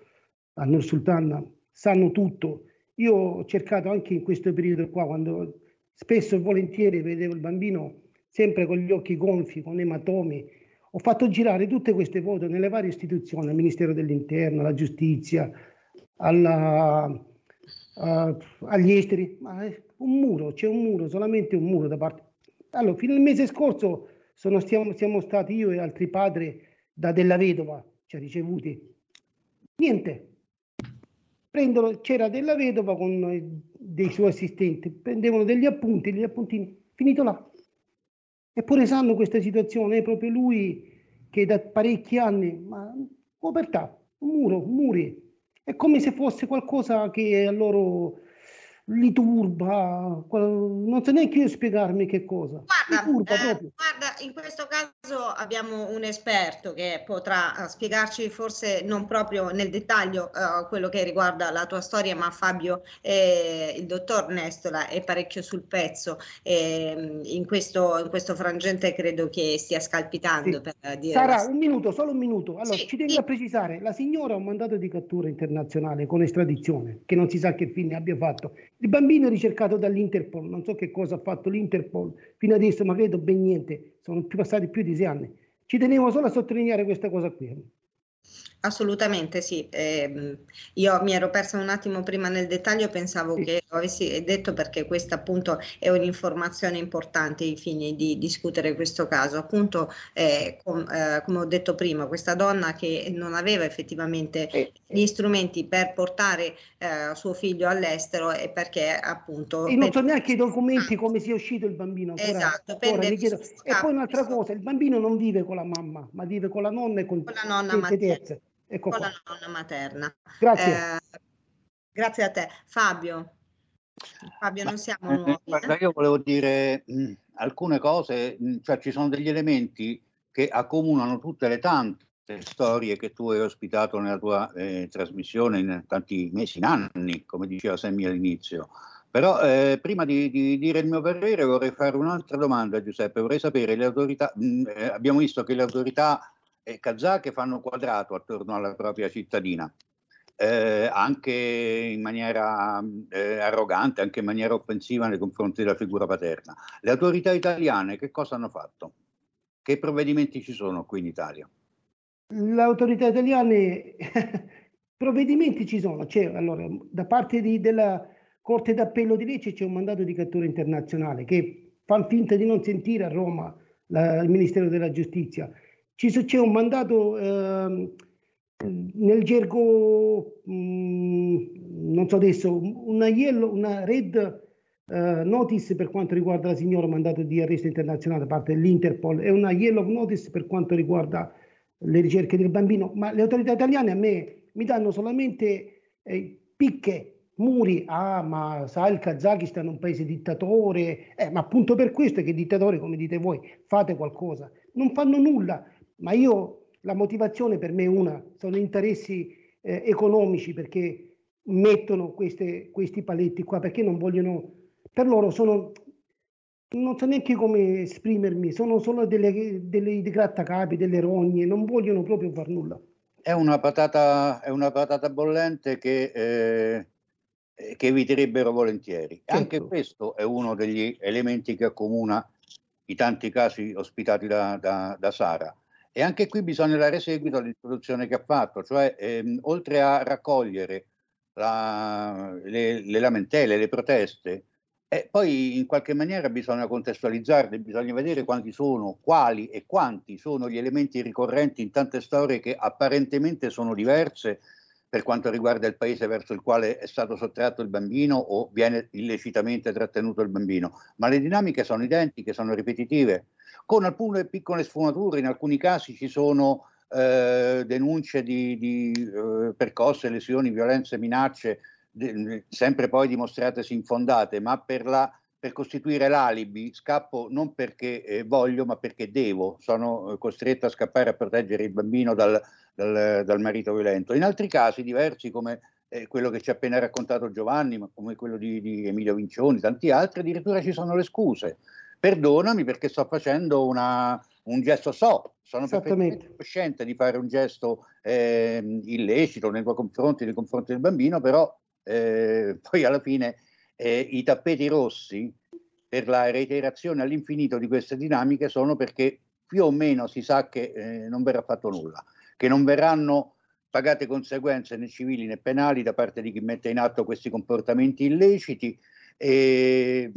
a Nur Sultan, sanno tutto. Io ho cercato anche in questo periodo qua, quando spesso e volentieri vedevo il bambino sempre con gli occhi gonfi, con ematomi. Ho fatto girare tutte queste foto nelle varie istituzioni, al Ministero dell'Interno, alla Giustizia, alla, uh, agli esteri. Ma un muro, c'è un muro, solamente un muro da parte. Allora, fino al mese scorso sono, stiamo, siamo stati io e altri padri da Della Vedova, ci ha ricevuti. Niente. Prendono, c'era Della Vedova con dei suoi assistenti, prendevano degli appunti, degli appuntini, finito là. Eppure sanno questa situazione, è proprio lui che da parecchi anni, ma povertà, un muro, muri, è come se fosse qualcosa che a loro li turba, non so neanche io spiegarmi che cosa. Guarda, eh, guarda, in questo caso abbiamo un esperto che potrà uh, spiegarci forse non proprio nel dettaglio uh, quello che riguarda la tua storia, ma Fabio, eh, il dottor Nestola è parecchio sul pezzo eh, in, questo, in, questo, frangente credo che stia scalpitando sì. per dire... Sarà un minuto, solo un minuto. Allora, sì, ci tengo sì. a precisare, la signora ha un mandato di cattura internazionale con estradizione, che non si sa che fine abbia fatto. Il bambino è ricercato dall'Interpol, non so che cosa ha fatto l'Interpol fino adesso, ma credo ben niente, sono più passati più di sei anni. Ci tenevo solo a sottolineare questa cosa qui. Assolutamente sì, eh, io mi ero persa un attimo prima nel dettaglio, pensavo sì. che lo avessi detto perché questa appunto è un'informazione importante ai fini di discutere questo caso. Appunto, eh, com, eh, come ho detto prima, questa donna che non aveva effettivamente sì. gli strumenti per portare eh, suo figlio all'estero e perché appunto... E non so neanche i documenti come sia uscito il bambino. Ancora, esatto, ancora, chiedo... E poi un'altra cosa, il bambino non vive con la mamma, ma vive con la nonna e con, con la nonna terze. Ecco con qua. la nonna materna. Grazie. Eh, grazie a te. Fabio. Fabio, non siamo Eh, nuovi. guarda, io volevo dire mh, alcune cose, mh, cioè ci sono degli elementi che accomunano tutte le tante storie che tu hai ospitato nella tua eh, trasmissione in tanti mesi, in anni, come diceva Sammy all'inizio. Però eh, prima di, di dire il mio parere vorrei fare un'altra domanda, Giuseppe. Vorrei sapere, le autorità, mh, eh, abbiamo visto che le autorità eh, kazake fanno quadrato attorno alla propria cittadina eh, anche in maniera eh, arrogante, anche in maniera offensiva nei confronti della figura paterna. Le autorità italiane che cosa hanno fatto? Che provvedimenti ci sono qui in Italia? Le autorità italiane, provvedimenti ci sono, c'è, allora, da parte di- della Corte d'Appello di Lecce c'è un mandato di cattura internazionale che fa finta di non sentire a Roma la- il Ministero della Giustizia. Ci c'è un mandato ehm, nel gergo, mh, non so adesso, una, yellow, una red eh, notice per quanto riguarda la signora mandato di arresto internazionale da parte dell'Interpol e una yellow notice per quanto riguarda le ricerche del bambino, ma le autorità italiane a me mi danno solamente eh, picche, muri, ah ma sai il Kazakistan è un paese dittatore, eh, ma appunto per questo è che dittatore, come dite voi, fate qualcosa, non fanno nulla, ma io la motivazione per me è una, sono interessi eh, economici perché mettono queste- questi paletti qua, perché non vogliono, per loro sono, non so neanche come esprimermi, sono solo delle, delle dei grattacapi, delle rogne, non vogliono proprio far nulla. È una patata, è una patata bollente che, eh, eh, che eviterebbero volentieri. Anche questo è uno degli elementi che accomuna i tanti casi ospitati da, da- da Sara. E anche qui bisogna dare seguito all'introduzione che ha fatto, cioè ehm, oltre a raccogliere la- le, le lamentele, le proteste, e poi in qualche maniera bisogna contestualizzarle, bisogna vedere quanti sono, quali e quanti sono gli elementi ricorrenti in tante storie che apparentemente sono diverse per quanto riguarda il paese verso il quale è stato sottratto il bambino o viene illecitamente trattenuto il bambino, ma le dinamiche sono identiche, sono ripetitive, con alcune piccole sfumature, in alcuni casi ci sono eh, denunce di, di eh, percosse, lesioni, violenze, minacce, sempre poi dimostratesi infondate, ma per, la, per costituire l'alibi scappo non perché eh, voglio, ma perché devo, sono eh, costretto a scappare a proteggere il bambino dal, dal- dal marito violento. In altri casi diversi come eh, quello che ci ha appena raccontato Giovanni, ma come quello di, di Emilio Vincioni, tanti altri, addirittura ci sono le scuse. Perdonami perché sto facendo una- un gesto so, sono perfettamente cosciente di fare un gesto ehm, illecito nei tuoi confronti, nei confronti del bambino, però eh, poi alla fine eh, i tappeti rossi per la reiterazione all'infinito di queste dinamiche sono perché più o meno si sa che eh, non verrà fatto nulla, che non verranno pagate conseguenze né civili né penali da parte di chi mette in atto questi comportamenti illeciti. E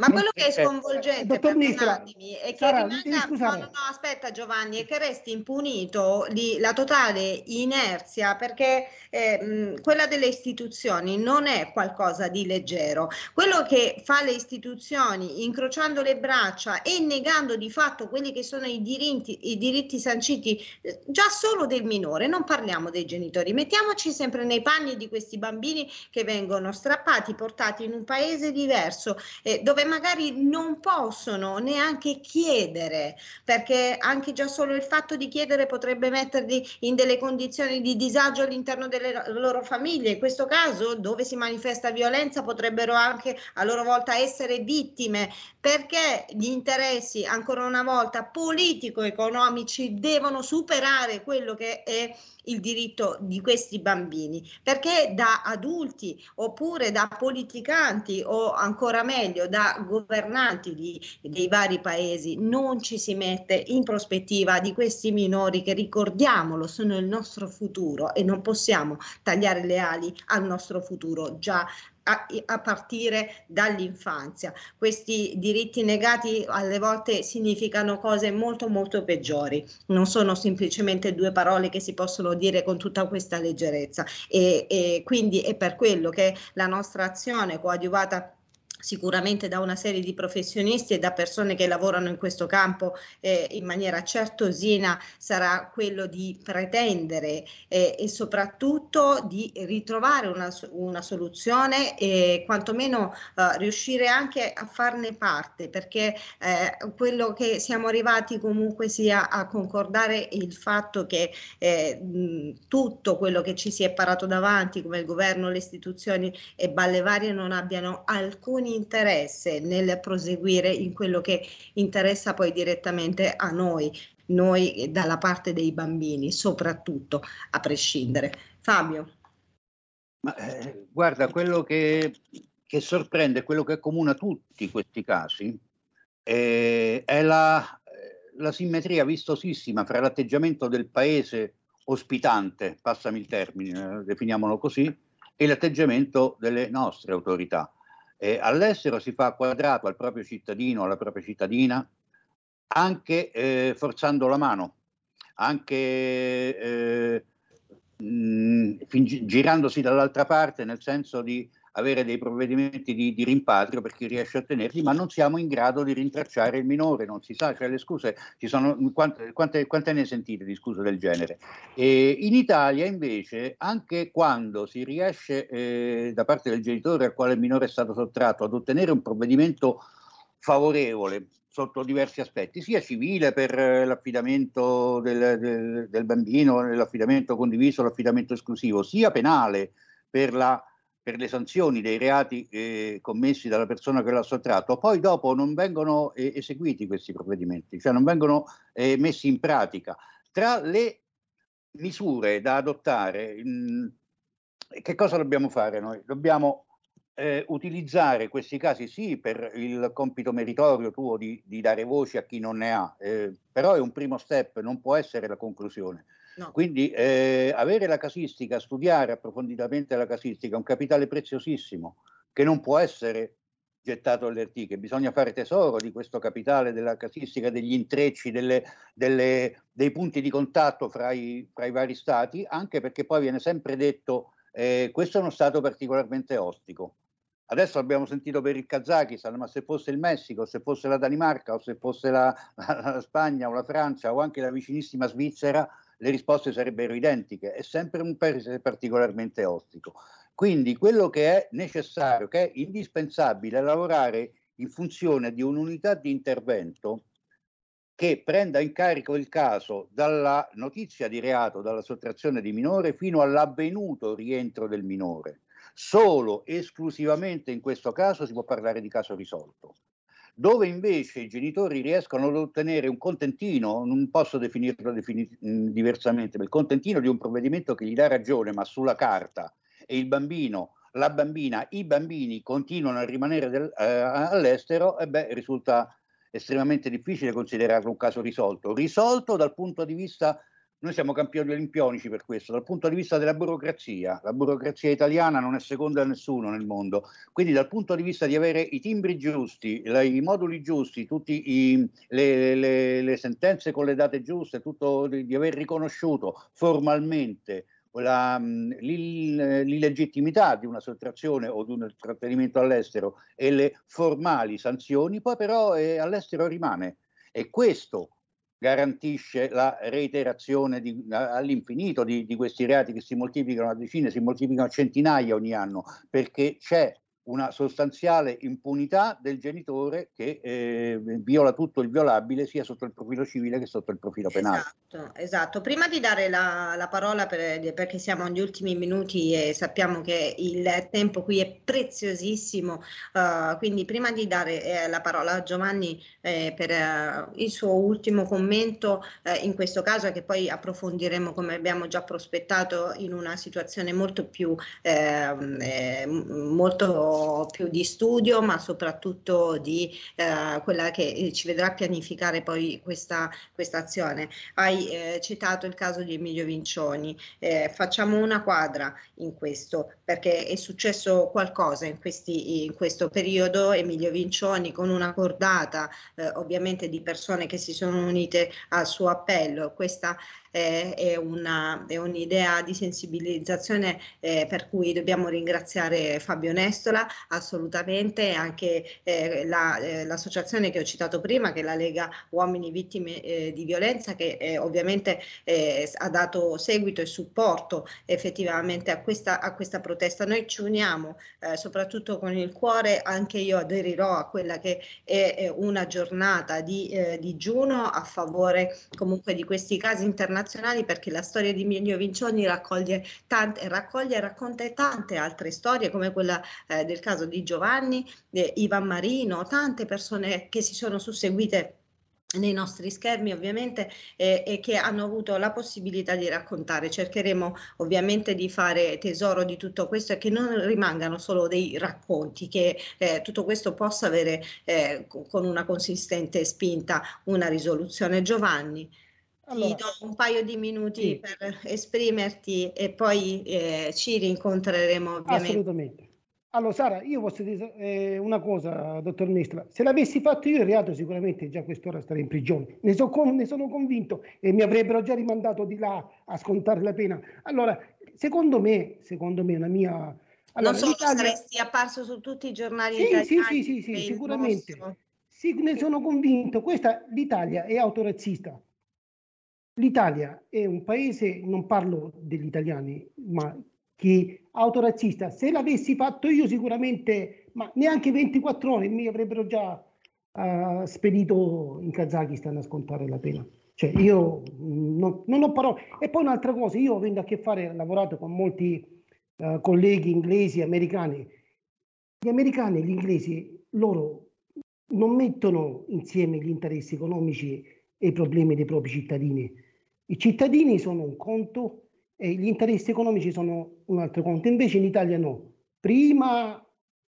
Ma quello che è sconvolgente, Dottor Ministro, perdonatemi, è che Sara, rimanga- no, no, no, aspetta Giovanni, è che resti impunito lì la totale inerzia perché eh, mh, quella delle istituzioni non è qualcosa di leggero. Quello che fa le istituzioni incrociando le braccia e negando di fatto quelli che sono i diritti, i diritti sanciti eh, già solo del minore, non parliamo dei genitori, mettiamoci sempre nei panni di questi bambini che vengono strappati, portati in un paese diverso eh, dove magari non possono neanche chiedere, perché anche già solo il fatto di chiedere potrebbe metterli in delle condizioni di disagio all'interno delle loro famiglie. In questo caso, dove si manifesta violenza, potrebbero anche a loro volta essere vittime, perché gli interessi, ancora una volta, politico-economici devono superare quello che è il diritto di questi bambini, perché da adulti oppure da politicanti o ancora meglio da governanti di- dei vari paesi non ci si mette in prospettiva di questi minori che ricordiamolo sono il nostro futuro e non possiamo tagliare le ali al nostro futuro già a, a partire dall'infanzia. Questi diritti negati alle volte significano cose molto molto peggiori, non sono semplicemente due parole che si possono dire con tutta questa leggerezza e, e quindi è per quello che la nostra azione coadiuvata sicuramente da una serie di professionisti e da persone che lavorano in questo campo eh, in maniera certosina sarà quello di pretendere eh, e soprattutto di ritrovare una, una soluzione e quantomeno eh, riuscire anche a farne parte perché eh, quello che siamo arrivati comunque sia a concordare il fatto che eh, mh, tutto quello che ci si è parato davanti come il governo, le istituzioni e balle varie non abbiano alcuni interesse nel proseguire in quello che interessa poi direttamente a noi, noi dalla parte dei bambini, soprattutto a prescindere. Fabio. Ma, eh, guarda, quello che, che, sorprende, quello che accomuna tutti questi casi, eh, è la, la simmetria vistosissima fra l'atteggiamento del paese ospitante, passami il termine, eh, definiamolo così, e l'atteggiamento delle nostre autorità. Eh, all'estero si fa quadrato al proprio cittadino, alla propria cittadina, anche eh, forzando la mano, anche eh, mh, girandosi dall'altra parte, nel senso di avere dei provvedimenti di, di, rimpatrio per chi riesce a tenerli, ma non siamo in grado di rintracciare il minore, non si sa, cioè le scuse, ci sono, quante, quante, quante ne sentite di scuse del genere? E in Italia invece, anche quando si riesce eh, da parte del genitore al quale il minore è stato sottratto ad ottenere un provvedimento favorevole sotto diversi aspetti, sia civile per l'affidamento del, del, del bambino, l'affidamento condiviso, l'affidamento esclusivo, sia penale per la per le sanzioni dei reati eh, commessi dalla persona che l'ha sottratto, poi dopo non vengono eh, eseguiti questi provvedimenti, cioè non vengono eh, messi in pratica. Tra le misure da adottare, mh, che cosa dobbiamo fare noi? Dobbiamo eh, utilizzare questi casi sì per il compito meritorio tuo di, di dare voce a chi non ne ha, eh, però è un primo step, non può essere la conclusione. No. Quindi eh, avere la casistica, studiare approfonditamente la casistica è un capitale preziosissimo che non può essere gettato alle artiche, bisogna fare tesoro di questo capitale della casistica, degli intrecci, delle, delle, dei punti di contatto fra i, fra i, vari stati, anche perché poi viene sempre detto eh, questo è uno stato particolarmente ostico. Adesso abbiamo sentito per il Kazakistan, ma se fosse il Messico, se fosse la Danimarca o se fosse la, la, la Spagna o la Francia o anche la vicinissima Svizzera, le risposte sarebbero identiche, è sempre un paese particolarmente ostico. Quindi quello che è necessario, che è indispensabile, è lavorare in funzione di un'unità di intervento che prenda in carico il caso dalla notizia di reato, dalla sottrazione di minore, fino all'avvenuto rientro del minore. Solo esclusivamente in questo caso si può parlare di caso risolto dove invece i genitori riescono ad ottenere un contentino, non posso definirlo defini- diversamente, ma il contentino di un provvedimento che gli dà ragione, ma sulla carta, e il bambino, la bambina, i bambini continuano a rimanere del, eh, all'estero, e beh, risulta estremamente difficile considerarlo un caso risolto. Risolto dal punto di vista noi siamo campioni olimpionici per questo, dal punto di vista della burocrazia. La burocrazia italiana non è seconda a nessuno nel mondo, quindi dal punto di vista di avere i timbri giusti, i moduli giusti, tutte le, le, le, sentenze con le date giuste, tutto, di, aver riconosciuto formalmente la, l'illegittimità di una sottrazione o di un trattenimento all'estero e le formali sanzioni, poi però eh, all'estero rimane. E questo garantisce la reiterazione di, all'infinito di, di, questi reati che si moltiplicano a decine, si moltiplicano a centinaia ogni anno, perché c'è una sostanziale impunità del genitore che eh, viola tutto il violabile sia sotto il profilo civile che sotto il profilo penale. Esatto, esatto. Prima di dare la, la parola per, perché siamo agli ultimi minuti e sappiamo che il tempo qui è preziosissimo, uh, quindi prima di dare eh, la parola a Giovanni eh, per uh, il suo ultimo commento eh, in questo caso che poi approfondiremo come abbiamo già prospettato in una situazione molto più ehm, più di studio, ma soprattutto di eh, quella che ci vedrà pianificare poi questa, questa azione. Hai eh, citato il caso di Emilio Vincioni, eh, facciamo una quadra in questo perché è successo qualcosa in, questi, in questo periodo. Emilio Vincioni con una cordata eh, ovviamente di persone che si sono unite al suo appello. Questa eh, è, una, è, un'idea di sensibilizzazione eh, per cui dobbiamo ringraziare Fabio Nestola assolutamente anche eh, la, eh, l'associazione che ho citato prima, che è la Lega Uomini Vittime eh, di Violenza, che eh, ovviamente eh, ha dato seguito e supporto effettivamente a questa, a questa protesta. Noi ci uniamo soprattutto con il cuore, anche io aderirò a quella che è, è una giornata di digiuno a favore comunque di questi casi internazionali perché la storia di Emilio Vincioni raccoglie, tante, raccoglie e racconta tante altre storie come quella eh, del caso di Giovanni, eh, Ivan Marino, tante persone che si sono susseguite nei nostri schermi ovviamente eh, e che hanno avuto la possibilità di raccontare. Cercheremo ovviamente di fare tesoro di tutto questo e che non rimangano solo dei racconti, che eh, tutto questo possa avere eh, con una consistente spinta una risoluzione. Giovanni. Allora, ti do un paio di minuti sì. per esprimerti e poi eh, ci rincontreremo ovviamente. Assolutamente. Allora Sara, io posso dire eh, una cosa, dottor Nestra, se l'avessi fatto io il reato sicuramente già quest'ora starei in prigione, ne, so, ne sono convinto e mi avrebbero già rimandato di là a scontare la pena. Allora, secondo me, secondo me, la mia... Allora, non so, l'Italia... saresti apparso su tutti i giornali sì, italiani. Sì, sì, sì, sì sicuramente. Sì, ne sono convinto. Questa, l'Italia è autorazzista. L'Italia è un paese, non parlo degli italiani, ma che autorazzista. Se l'avessi fatto io sicuramente, ma neanche 24 ore mi avrebbero già uh, spedito in Kazakistan a scontare la pena. Cioè io non, non ho parole. E poi un'altra cosa, io avendo a che fare, ho lavorato con molti uh, colleghi inglesi, americani. Gli americani e gli inglesi, loro non mettono insieme gli interessi economici e i problemi dei propri cittadini i cittadini sono un conto e gli interessi economici sono un altro conto. Invece in Italia no. Prima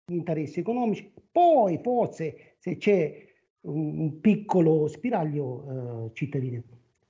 gli interessi economici, poi forse se c'è un, piccolo spiraglio eh, cittadino.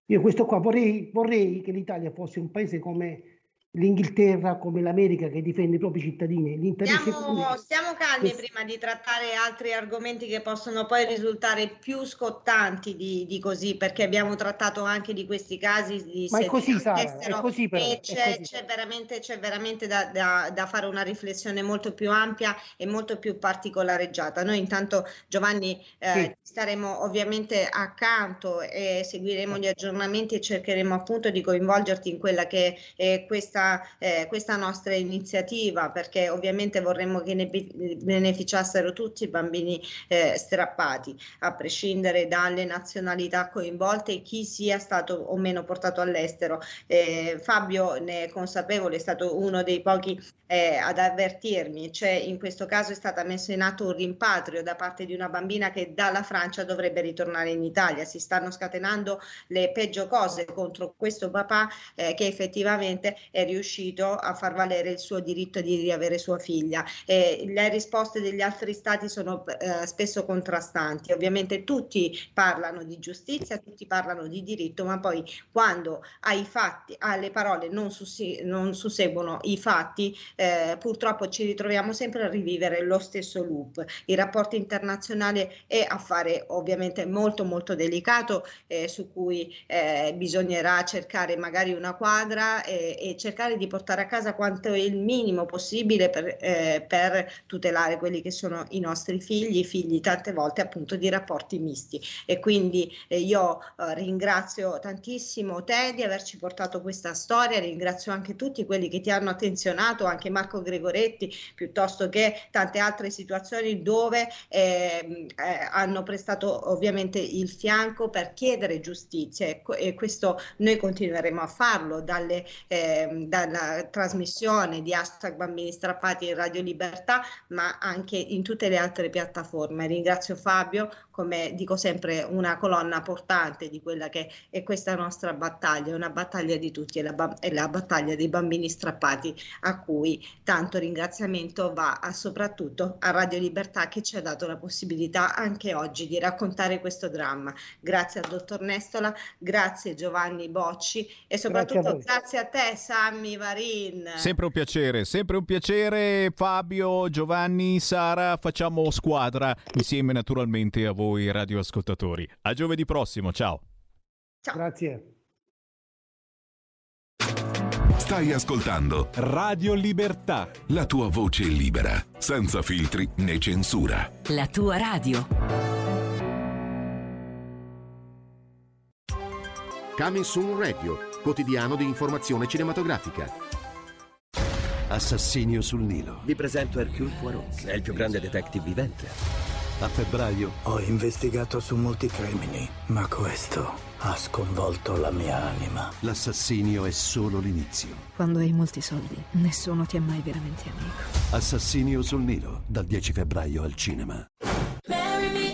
Io questo qua vorrei, vorrei che l'Italia fosse un paese come l'Inghilterra come l'America che difende i propri cittadini. Stiamo, stiamo, calmi questo... prima di trattare altri argomenti che possono poi risultare più scottanti di, di, così, perché abbiamo trattato anche di questi casi di Ma è così, Sara, è così però, e c'è, c'è, veramente, c'è veramente da, da, da, fare una riflessione molto più ampia e molto più particolareggiata. Noi intanto Giovanni eh, sì. staremo ovviamente accanto e seguiremo gli aggiornamenti e cercheremo appunto di coinvolgerti in quella che è questa questa, eh, questa nostra iniziativa perché ovviamente vorremmo che ne beneficiassero tutti i bambini eh, strappati, a prescindere dalle nazionalità coinvolte e chi sia stato o meno portato all'estero. Eh, Fabio ne è consapevole, è stato uno dei pochi eh, ad avvertirmi, cioè in questo caso è stato messo in atto un rimpatrio da parte di una bambina che dalla Francia dovrebbe ritornare in Italia. Si stanno scatenando le peggio cose contro questo papà eh, che effettivamente è riuscito a far valere il suo diritto di riavere sua figlia. Eh, le risposte degli altri stati sono eh, spesso contrastanti. Ovviamente tutti parlano di giustizia, tutti parlano di diritto, ma poi quando ai fatti, alle parole non, sussi- non susseguono i fatti, eh, purtroppo ci ritroviamo sempre a rivivere lo stesso loop. Il rapporto internazionale è affare ovviamente molto molto delicato eh, su cui eh, bisognerà cercare magari una quadra e, e cercare cercare di portare a casa quanto è il minimo possibile per, eh, per tutelare quelli che sono i nostri figli, figli tante volte appunto di rapporti misti. E quindi eh, io eh, ringrazio tantissimo te di averci portato questa storia, ringrazio anche tutti quelli che ti hanno attenzionato, anche Marco Gregoretti, piuttosto che tante altre situazioni dove ehm, eh, hanno prestato ovviamente il fianco per chiedere giustizia e, e questo noi continueremo a farlo dalle, eh, dalla trasmissione di hashtag bambini strappati in Radio Libertà, ma anche in tutte le altre piattaforme. Ringrazio Fabio, come dico sempre, una colonna portante di quella che è questa nostra battaglia, una battaglia di tutti, è la, è la battaglia dei bambini strappati, a cui tanto ringraziamento va a, soprattutto a Radio Libertà che ci ha dato la possibilità anche oggi di raccontare questo dramma. Grazie al dottor Nestola, grazie Giovanni Bocci e soprattutto grazie a, grazie a te Sami Sammy Varin. Sempre un piacere, sempre un piacere Fabio, Giovanni, Sara, facciamo squadra insieme naturalmente a voi radioascoltatori. A giovedì prossimo, ciao. Ciao. Grazie. Stai ascoltando Radio Libertà. la tua voce libera, senza filtri né censura. La tua radio. Coming Soon Radio, quotidiano di informazione cinematografica. Assassinio sul Nilo. Vi presento Hercule Poirot, è il più grande detective vivente. A febbraio Ho investigato su molti crimini, ma questo ha sconvolto la mia anima. l'assassinio è solo l'inizio. Quando hai molti soldi, nessuno ti è mai veramente amico. Assassinio sul Nilo, dal 10 febbraio al cinema.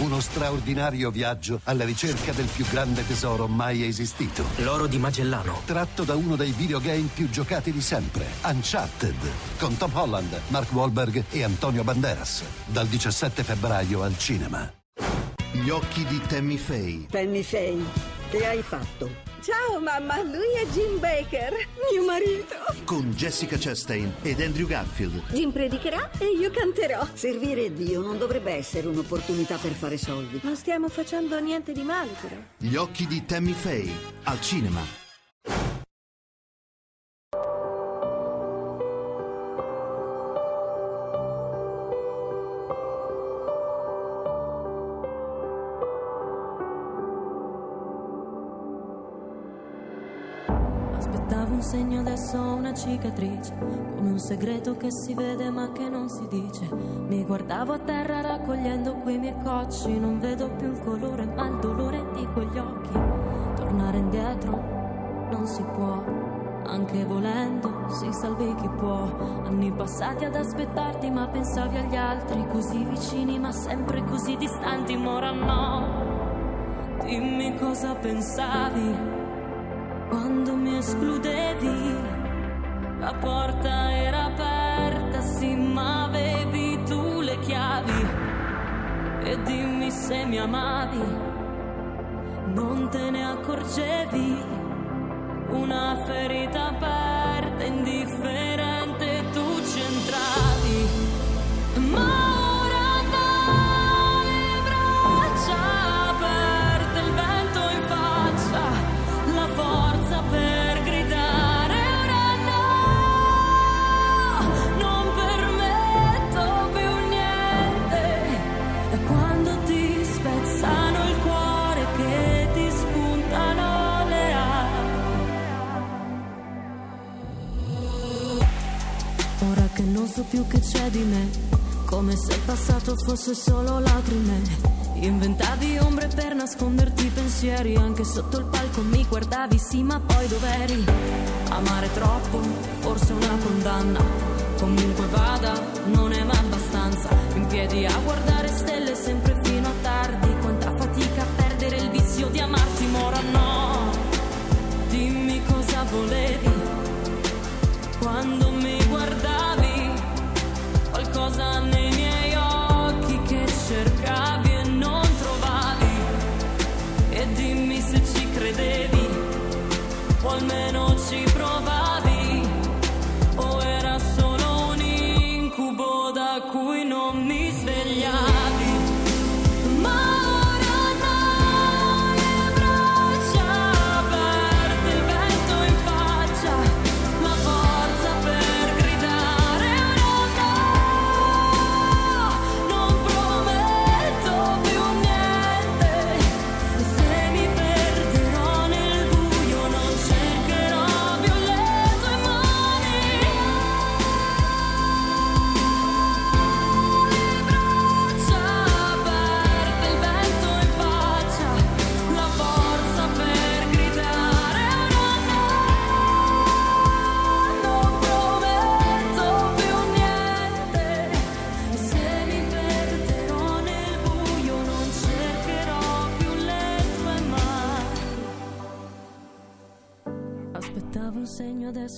Uno straordinario viaggio alla ricerca del più grande tesoro mai esistito. L'oro di Magellano. Tratto da uno dei videogame più giocati di sempre, Uncharted, con Tom Holland, Mark Wahlberg e Antonio Banderas. Dal 17 febbraio al cinema. Gli occhi di Tammy Faye. Penny Faye, che hai fatto? Ciao mamma, lui è Jim Baker, mio marito. Con Jessica Chastain ed Andrew Garfield. Jim predicherà e io canterò. Servire Dio non dovrebbe essere un'opportunità per fare soldi. Non stiamo facendo niente di male però. Gli occhi di Tammy Faye. Al cinema. Un segno, adesso ho una cicatrice, come un segreto che si vede ma che non si dice. Mi guardavo a terra raccogliendo quei miei cocci, non vedo più il colore ma il dolore di quegli occhi. Tornare indietro non si può, anche volendo si salvi chi può. Anni passati ad aspettarti ma pensavi agli altri, così vicini ma sempre così distanti, ora no. Dimmi cosa pensavi quando escludevi, la porta era aperta, sì, ma avevi tu le chiavi. E dimmi se mi amavi, non te ne accorgevi. Una ferita aperta, indifferente, so più che c'è di me, come se il passato fosse solo lacrime. Inventavi ombre per nasconderti i pensieri, anche sotto il palco mi guardavi, sì, ma poi dov'eri? Amare troppo, forse una condanna. Comunque vada, non è mai abbastanza. In piedi a guardare stelle sempre fino a tardi. Quanta fatica a perdere il vizio di amarti, ma ora no. Dimmi cosa volevi quando mi guardavi. Qualcosa nei miei occhi che cercavi e non trovavi. E dimmi se ci credevi, o almeno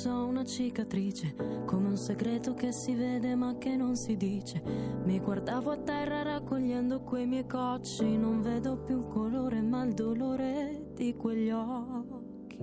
ho una cicatrice, come un segreto che si vede ma che non si dice. Mi guardavo a terra raccogliendo quei miei cocci, non vedo più il colore ma il dolore di quegli occhi.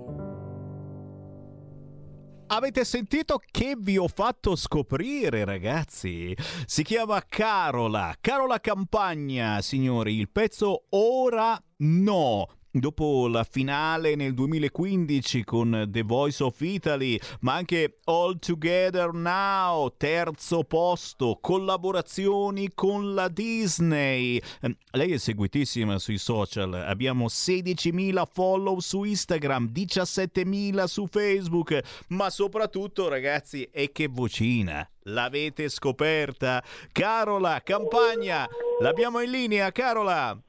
Avete sentito che vi ho fatto scoprire, ragazzi? Si chiama Carola, Carola Campagna, signori, il pezzo Ora no. Dopo la finale nel 2015 con The Voice of Italy, ma anche All Together Now, terzo posto, collaborazioni con la Disney. Eh, Lei è seguitissima sui social, abbiamo 16.000 follow su Instagram, 17.000 su Facebook, ma soprattutto ragazzi è che vocina. L'avete scoperta? Carola, campagna, l'abbiamo in linea, Carola.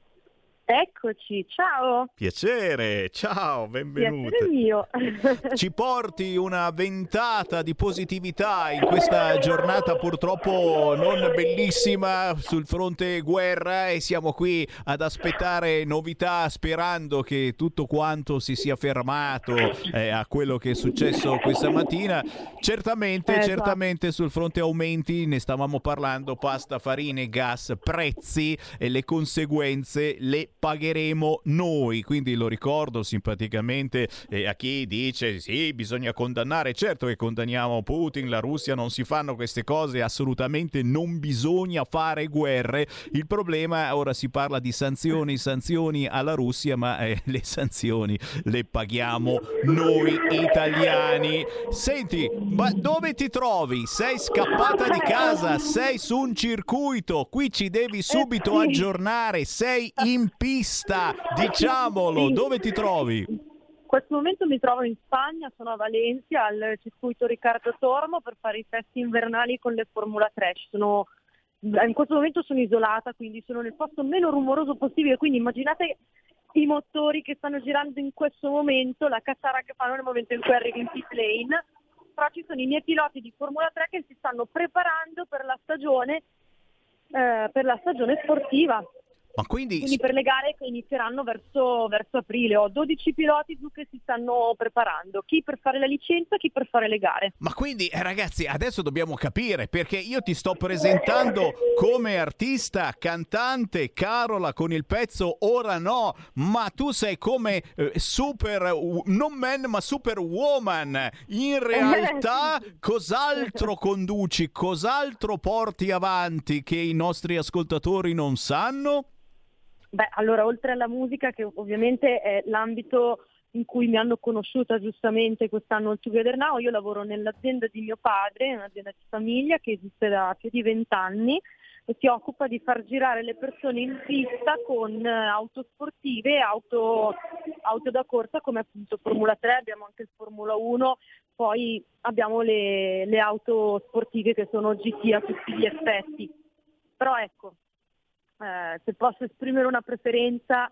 Eccoci, ciao. Piacere, ciao, benvenuta. Piacere mio. Ci porti una ventata di positività in questa giornata purtroppo non bellissima sul fronte guerra e siamo qui ad aspettare novità sperando che tutto quanto si sia fermato eh, a quello che è successo questa mattina. Certamente, Eh, certamente sul fronte aumenti ne stavamo parlando, pasta, farine, gas, prezzi e le conseguenze le pagheremo noi. Quindi lo ricordo simpaticamente eh, a chi dice sì, bisogna condannare. Certo che condanniamo Putin, la Russia, non si fanno queste cose, assolutamente non bisogna fare guerre. Il problema, ora si parla di sanzioni, sanzioni alla Russia, ma eh, le sanzioni le paghiamo noi italiani. Senti, ma dove ti trovi? Sei scappata di casa, sei su un circuito, qui ci devi subito sì. aggiornare, sei in pista, diciamolo, Sì. dove ti trovi? In questo momento mi trovo in Spagna, sono a Valencia al circuito Riccardo Tormo per fare i test invernali con le Formula 3. Ci sono- in questo momento sono isolata, quindi sono nel posto meno rumoroso possibile, quindi immaginate i motori che stanno girando in questo momento, la cazzara che fanno nel momento in cui arrivi in pit lane, però ci sono i miei piloti di Formula 3 che si stanno preparando per la stagione, eh, per la stagione sportiva. Ma quindi, Quindi per le gare che inizieranno verso, verso aprile. Ho 12 piloti che si stanno preparando, chi per fare la licenza, chi per fare le gare. Ma quindi eh, ragazzi, adesso dobbiamo capire perché io ti sto presentando come artista, cantante, Carola con il pezzo Ora no, ma tu sei come eh, super non man ma super woman. In realtà cos'altro conduci, cos'altro porti avanti che i nostri ascoltatori non sanno? Beh, allora, oltre alla musica, che ovviamente è l'ambito in cui mi hanno conosciuta giustamente quest'anno al Together Now, io lavoro nell'azienda di mio padre, un'azienda di famiglia che esiste da più di vent'anni e si occupa di far girare le persone in pista con eh, auto sportive auto, auto da corsa come appunto Formula 3, abbiamo anche il Formula 1, poi abbiamo le, le auto sportive che sono GT a tutti gli effetti. Però ecco, eh, se posso esprimere una preferenza,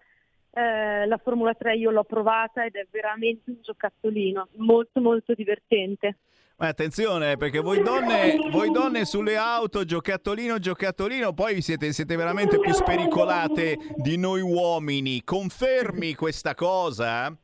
eh, la Formula 3 io l'ho provata ed è veramente un giocattolino, molto molto divertente. Ma attenzione, perché voi donne, voi donne sulle auto, giocattolino, giocattolino, poi siete, siete veramente più spericolate di noi uomini. Confermi questa cosa?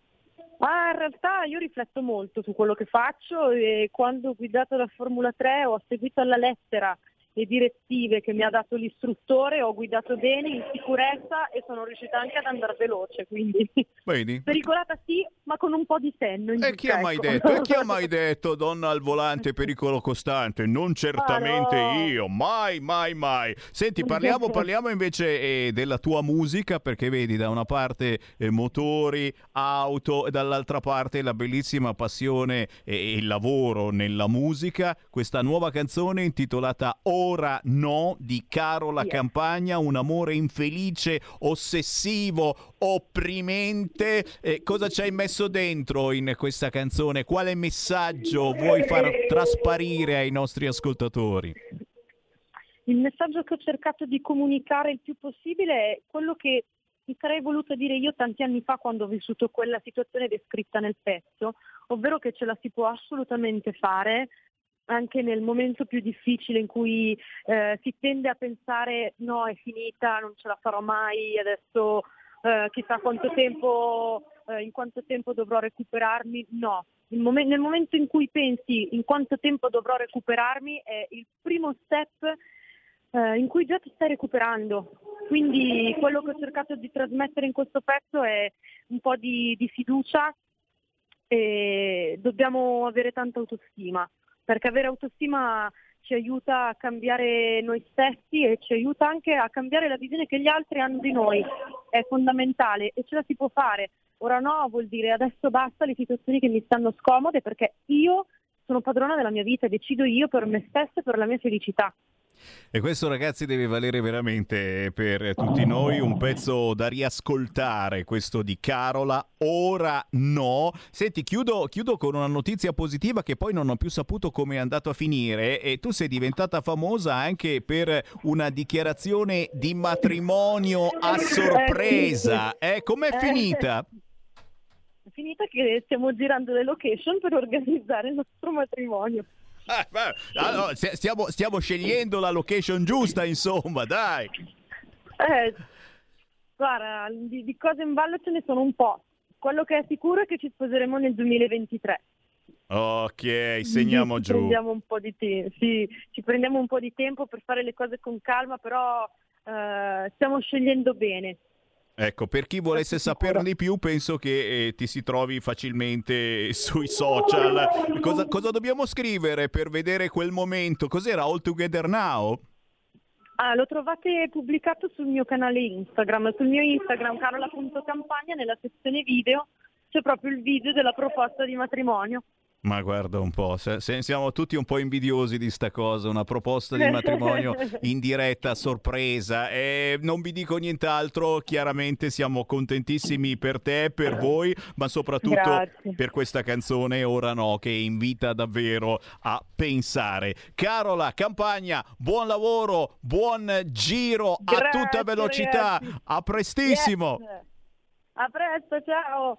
Ah, in realtà io rifletto molto su quello che faccio e quando ho guidato la Formula 3 ho seguito alla lettera le direttive che mi ha dato l'istruttore, ho guidato bene, in sicurezza e sono riuscita anche ad andare veloce, quindi Vedi? pericolata sì, ma con un po' di senno. E chi ha mai ecco. detto? E chi ha mai detto donna al volante pericolo costante? Non certamente Ah, no. io, mai, mai, mai. Senti, parliamo, parliamo invece eh, della tua musica perché vedi da una parte eh, motori, auto e dall'altra parte la bellissima passione e il lavoro nella musica. Questa nuova canzone intitolata Ora no di Carola Yes. Campagna, un amore infelice, ossessivo, opprimente. Eh, cosa ci hai messo dentro in questa canzone? Quale messaggio vuoi far trasparire ai nostri ascoltatori? Il messaggio che ho cercato di comunicare il più possibile è quello che mi sarei voluta dire io tanti anni fa quando ho vissuto quella situazione descritta nel pezzo, ovvero che ce la si può assolutamente fare anche nel momento più difficile in cui eh, si tende a pensare no è finita, non ce la farò mai, adesso eh, chissà quanto tempo, eh, in quanto tempo dovrò recuperarmi. No, nel momento in cui pensi in quanto tempo dovrò recuperarmi è il primo step eh, in cui già ti stai recuperando. Quindi quello che ho cercato di trasmettere in questo pezzo è un po' di, di fiducia e dobbiamo avere tanta autostima, perché avere autostima ci aiuta a cambiare noi stessi e ci aiuta anche a cambiare la visione che gli altri hanno di noi. È fondamentale e ce la si può fare. Ora no, vuol dire adesso basta le situazioni che mi stanno scomode perché io sono padrona della mia vita decido io per me stessa e per la mia felicità. E questo ragazzi deve valere veramente per tutti noi un pezzo da riascoltare, questo di Carola, ora no. Senti, chiudo, chiudo, con una notizia positiva che poi non ho più saputo come è andato a finire e tu sei diventata famosa anche per una dichiarazione di matrimonio a sorpresa. Eh, com'è Eh, finita? È finita che stiamo girando le location per organizzare il nostro matrimonio. Allora, st- stiamo, stiamo scegliendo la location giusta, insomma, dai. Eh, guarda, di, di cose in ballo ce ne sono un po'. Quello che è sicuro è che ci sposeremo nel 2023. Ok, segniamo giù. Prendiamo un po' di te- sì, ci prendiamo un po' di tempo per fare le cose con calma, però eh, stiamo scegliendo bene. Ecco, per chi volesse saperne di più, penso che eh, ti si trovi facilmente sui social. Cosa, cosa dobbiamo scrivere per vedere quel momento? Cos'era All Together Now? Ah, lo trovate pubblicato sul mio canale Instagram, sul mio Instagram carola.campagna nella sezione video c'è proprio il video della proposta di matrimonio. Ma guarda un po', se- se- siamo tutti un po' invidiosi di sta cosa, una proposta di matrimonio in diretta, a sorpresa. E non vi dico nient'altro, chiaramente siamo contentissimi per te, per voi, ma soprattutto Grazie. per questa canzone Ora no, che invita davvero a pensare. Carola, Campagna, buon lavoro, buon giro a Grazie, tutta velocità, ragazzi. a prestissimo. Yes. A presto, ciao!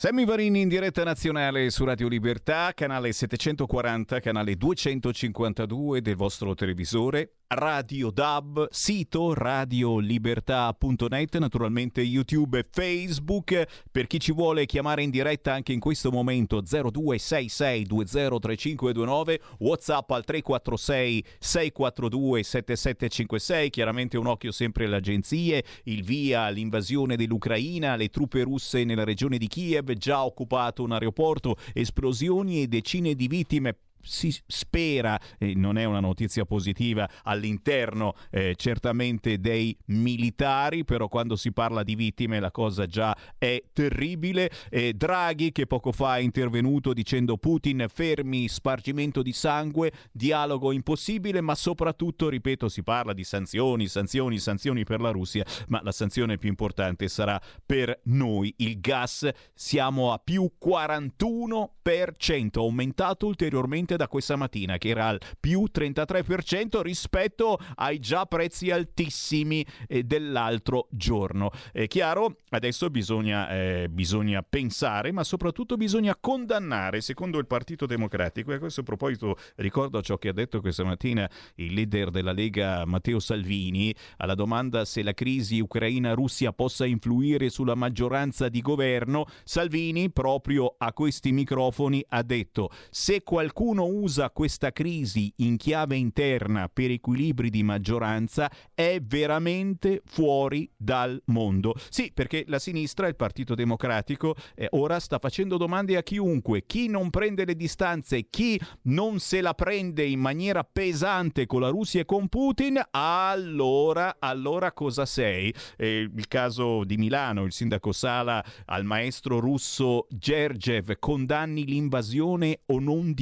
Sammy Varini in diretta nazionale su Radio Libertà, canale 740, canale 252 del vostro televisore, Radio DAB, sito radiolibertà.net, naturalmente YouTube e Facebook. Per chi ci vuole chiamare in diretta anche in questo momento 0266203529, WhatsApp al 346 642 7756, chiaramente un occhio sempre alle agenzie, il via all'invasione dell'Ucraina, le truppe russe nella regione di Kiev, già occupato un aeroporto, esplosioni e decine di vittime si spera, e non è una notizia positiva, all'interno eh, certamente dei militari, però quando si parla di vittime la cosa già è terribile. Eh, Draghi che poco fa è intervenuto dicendo Putin fermi, spargimento di sangue, dialogo impossibile, ma soprattutto, ripeto, si parla di sanzioni, sanzioni, sanzioni per la Russia, ma la sanzione più importante sarà per noi il gas. Siamo a più 41%, aumentato ulteriormente da questa mattina che era al più 33% rispetto ai già prezzi altissimi eh, dell'altro giorno. È chiaro, adesso bisogna, eh, bisogna pensare, ma soprattutto bisogna condannare, secondo il Partito Democratico. E a questo proposito ricordo ciò che ha detto questa mattina il leader della Lega Matteo Salvini alla domanda se la crisi ucraina-Russia possa influire sulla maggioranza di governo. Salvini, proprio a questi microfoni, ha detto se qualcuno usa questa crisi in chiave interna per equilibri di maggioranza è veramente fuori dal mondo. Sì, perché la sinistra, il Partito Democratico, eh, ora sta facendo domande a chiunque. Chi non prende le distanze, chi non se la prende in maniera pesante con la Russia e con Putin, allora, allora cosa sei? Eh, il caso di Milano, il sindaco Sala al maestro russo Gergev, condanni l'invasione o non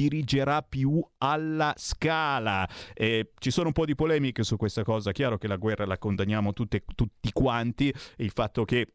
dirigerà più alla scala. Eh, ci sono un po' di polemiche su questa cosa, chiaro che la guerra la condanniamo tutte, tutti quanti, il fatto che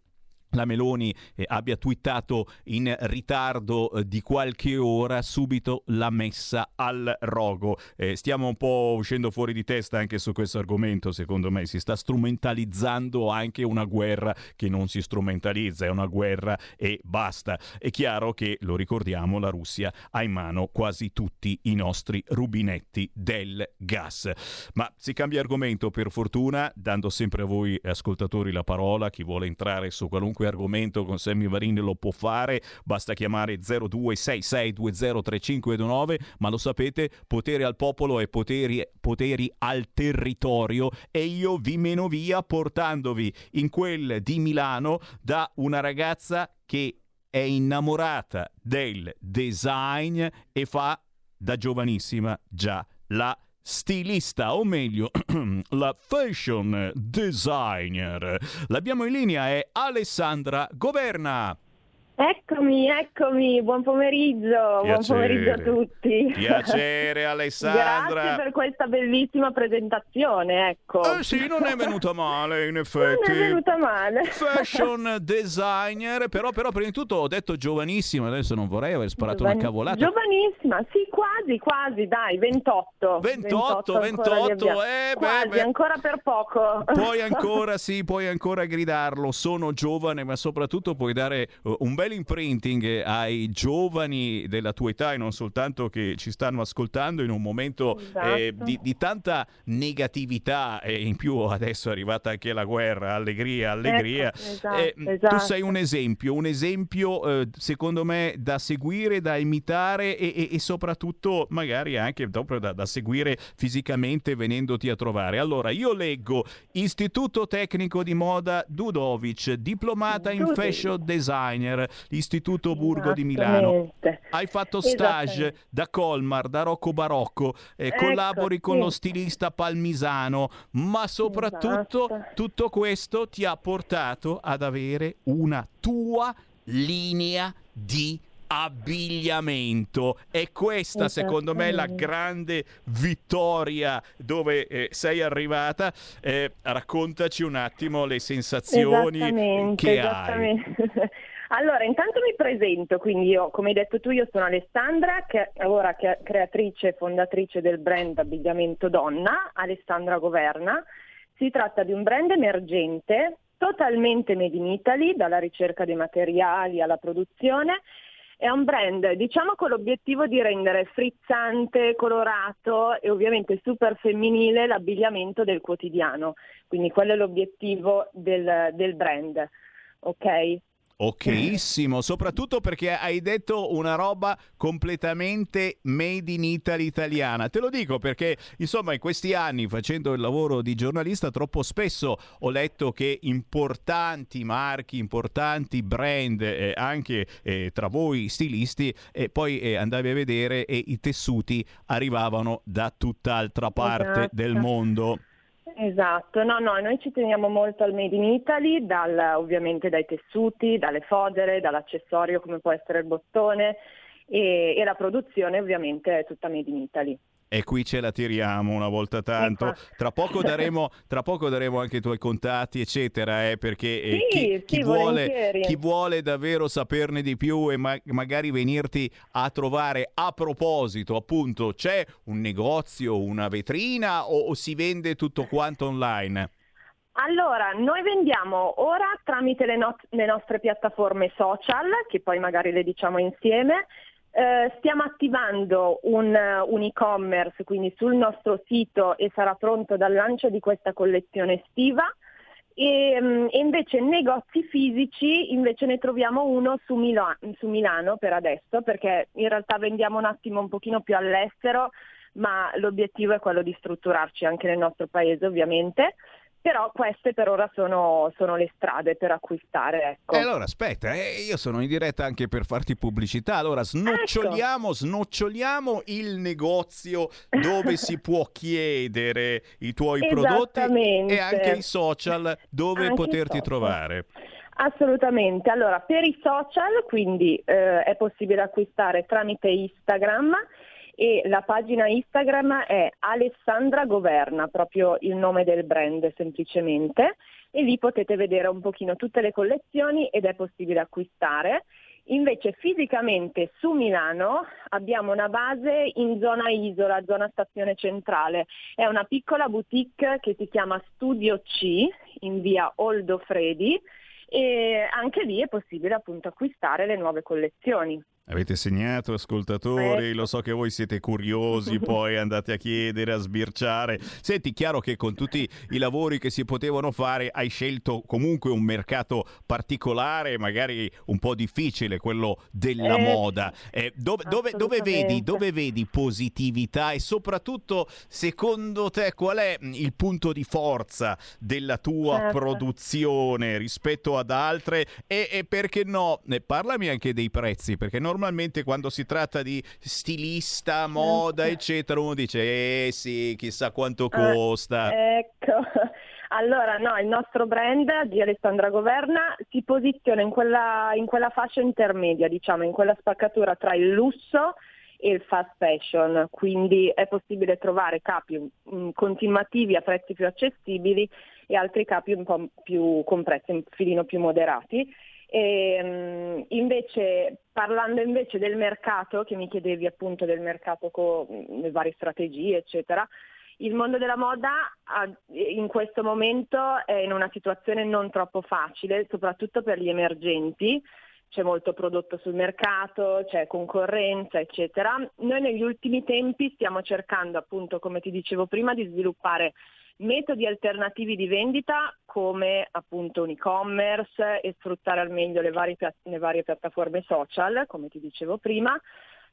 la Meloni eh, abbia twittato in ritardo eh, di qualche ora subito la messa al rogo. Eh, stiamo un po' uscendo fuori di testa anche su questo argomento, secondo me si sta strumentalizzando anche una guerra che non si strumentalizza, è una guerra e basta. È chiaro che, lo ricordiamo, la Russia ha in mano quasi tutti i nostri rubinetti del gas. Ma si cambia argomento per fortuna, dando sempre a voi ascoltatori la parola, chi vuole entrare su qualunque qualunque argomento con Sammy Varin lo può fare, basta chiamare 0266203529, ma lo sapete, potere al popolo e poteri, poteri al territorio e io vi meno via portandovi in quel di Milano da una ragazza che è innamorata del design e fa da giovanissima già la stilista, o meglio, la fashion designer. L'abbiamo in linea, è Alessandra Governa. Eccomi, eccomi, buon pomeriggio, buon pomeriggio a tutti. Piacere Alessandra. Grazie per questa bellissima presentazione, ecco. Eh sì, non è venuta male in effetti. Non è venuta male. Fashion designer, però, però prima di tutto ho detto giovanissima, adesso non vorrei aver sparato Giovani- una cavolata. Giovanissima, sì, quasi, quasi, dai, 28. 28, 28, 28 eh, quasi, beh, beh. ancora per poco. Puoi ancora, sì, puoi ancora gridarlo, sono giovane, ma soprattutto puoi dare uh, un bel imprinting ai giovani della tua età e non soltanto che ci stanno ascoltando in un momento esatto. eh, di, di, tanta negatività e in più adesso è arrivata anche la guerra, allegria, allegria. Ecco, esatto, eh, esatto. Tu sei un esempio, un esempio eh, secondo me da seguire, da imitare e, e, e soprattutto magari anche dopo da, da seguire fisicamente venendoti a trovare. Allora, io leggo Istituto Tecnico di Moda Dudovic, diplomata in fashion designer, Istituto Burgo di Milano. Hai fatto stage da Colmar, da Rocco Barocco, eh, Ecco, collabori con sì. lo stilista Palmisano, ma soprattutto Esatto. tutto questo ti ha portato ad avere una tua linea di abbigliamento e questa secondo me è la grande vittoria dove eh, sei arrivata Eh, raccontaci un attimo le sensazioni che hai. Allora, intanto mi presento, quindi io, come hai detto tu, io sono Alessandra, che ora che- creatrice e fondatrice del brand abbigliamento donna, Alessandra Governa. Si tratta di un brand emergente, totalmente made in Italy, dalla ricerca dei materiali alla produzione. È un brand, diciamo, con l'obiettivo di rendere frizzante, colorato e ovviamente super femminile l'abbigliamento del quotidiano. Quindi quello è l'obiettivo del, del brand. Ok? Okissimo, soprattutto perché hai detto una roba completamente made in Italy italiana. Te lo dico perché, insomma, in questi anni facendo il lavoro di giornalista, troppo spesso ho letto che importanti marchi, importanti brand, eh, anche eh, tra voi stilisti, e poi eh, andavi a vedere e i tessuti arrivavano da tutt'altra parte Esatto. del mondo. Esatto, no, no, noi ci teniamo molto al Made in Italy, dal- ovviamente dai tessuti, dalle fodere, dall'accessorio come può essere il bottone e, e la produzione ovviamente è tutta Made in Italy. E qui ce la tiriamo una volta tanto. Infatti. Tra poco daremo, tra poco daremo anche i tuoi contatti, eccetera, eh, perché eh, Sì, chi, chi sì, vuole, chi vuole davvero saperne di più e ma- magari venirti a trovare a proposito, appunto, c'è un negozio, una vetrina o, o si vende tutto quanto online? Allora, noi vendiamo ora tramite le, not- le nostre piattaforme social, che poi magari le diciamo insieme. Eh, stiamo attivando un, eh, un e-commerce, quindi sul nostro sito e sarà pronto dal lancio di questa collezione estiva. E, mm, e invece negozi fisici invece ne troviamo uno su, Milo- su Milano per adesso, perché in realtà vendiamo un attimo un pochino più all'estero, ma l'obiettivo è quello di strutturarci anche nel nostro paese ovviamente. Però queste per ora sono, sono le strade per acquistare. Ecco. E allora aspetta, eh, io sono in diretta anche per farti pubblicità. Allora snoccioliamo, snoccioliamo il negozio dove si può chiedere i tuoi prodotti e anche i social dove Anche poterti social. trovare. Assolutamente, allora per i social quindi eh, è possibile acquistare tramite Instagram e la pagina Instagram è Alessandra Governa, proprio il nome del brand semplicemente. e lì potete vedere un pochino tutte le collezioni ed è possibile acquistare. Invece fisicamente su Milano abbiamo una base in zona Isola, zona stazione centrale. È una piccola boutique che si chiama Studio C in via Oldo Fredi e anche lì è possibile appunto acquistare le nuove collezioni. Avete segnato, ascoltatori? Ecco. Lo so che voi siete curiosi, poi andate a chiedere, a sbirciare. Senti, chiaro che con tutti i lavori che si potevano fare hai scelto comunque un mercato particolare, magari un po' difficile, quello della Eh, moda. Eh, dove, dove- dove vedi, dove vedi positività e soprattutto, secondo te, qual è il punto di forza della tua Certo. produzione rispetto ad altre? E, e perché no? Ne parlami anche dei prezzi, perché normalmente quando si tratta di stilista, moda, eccetera, uno dice, eh sì, chissà quanto Ah, costa. ecco. Allora, no, il nostro brand di Alessandra Governa si posiziona in quella, in quella fascia intermedia, diciamo, in quella spaccatura tra il lusso e il fast fashion, quindi è possibile trovare capi mm, continuativi a prezzi più accessibili e altri capi un po' più con prezzi un filino più moderati. E, mm, invece, parlando invece del mercato, che mi chiedevi appunto del mercato con le varie strategie, eccetera, il mondo della moda in questo momento è in una situazione non troppo facile, soprattutto per gli emergenti. C'è molto prodotto sul mercato, c'è concorrenza, eccetera. Noi negli ultimi tempi stiamo cercando, appunto, come ti dicevo prima, di sviluppare metodi alternativi di vendita come appunto un e-commerce e sfruttare al meglio le varie, le varie piattaforme social, come ti dicevo prima.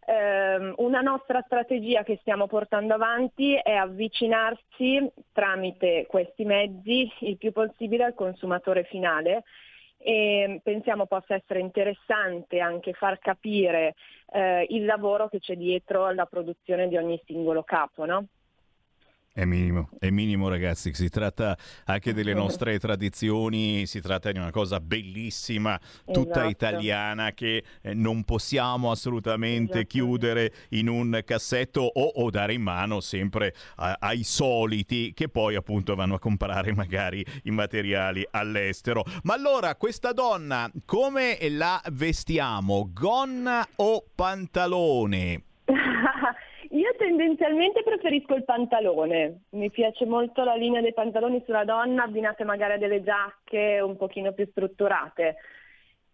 Ehm, una nostra strategia che stiamo portando avanti è avvicinarsi tramite questi mezzi il più possibile al consumatore finale e pensiamo possa essere interessante anche far capire eh, il lavoro che c'è dietro alla produzione di ogni singolo capo, no? È minimo, è minimo ragazzi, si tratta anche delle nostre tradizioni, si tratta di una cosa bellissima, tutta Esatto. italiana che eh, non possiamo assolutamente chiudere in un cassetto o, o dare in mano sempre a- ai soliti che poi appunto vanno a comprare magari i materiali all'estero. Ma allora questa donna come la vestiamo? Gonna o pantalone? Tendenzialmente preferisco il pantalone, mi piace molto la linea dei pantaloni sulla donna abbinate magari a delle giacche un pochino più strutturate.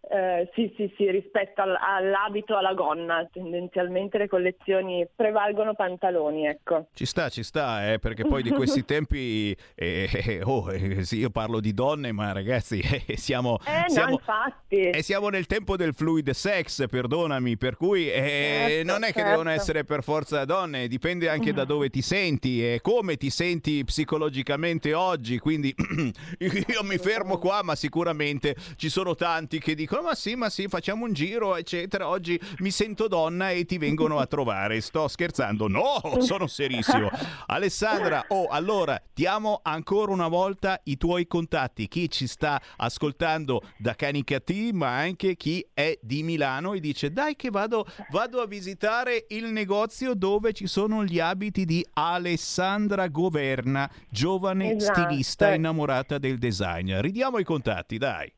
Eh, sì, sì, sì, rispetto al- all'abito, alla gonna, tendenzialmente le collezioni prevalgono pantaloni, ecco. Ci sta, ci sta, eh, perché poi di questi tempi, eh, eh, oh, eh, sì, io parlo di donne, ma ragazzi, eh, siamo, Eh no, siamo, infatti. e siamo nel tempo del fluid sex, perdonami, per cui Certo, non è che certo. devono essere per forza donne, dipende anche da dove ti senti e come ti senti psicologicamente oggi, quindi io mi fermo qua, ma sicuramente ci sono tanti che dicono ma sì, ma sì, facciamo un giro, eccetera, oggi mi sento donna e ti vengono a trovare, sto scherzando, no, sono serissimo. Alessandra, oh, allora diamo ancora una volta i tuoi contatti, chi ci sta ascoltando da Canicattì, ma anche chi è di Milano e dice dai che vado, vado a visitare il negozio dove ci sono gli abiti di Alessandra Governa, giovane Esatto. stilista innamorata del design. Ridiamo i contatti, dai.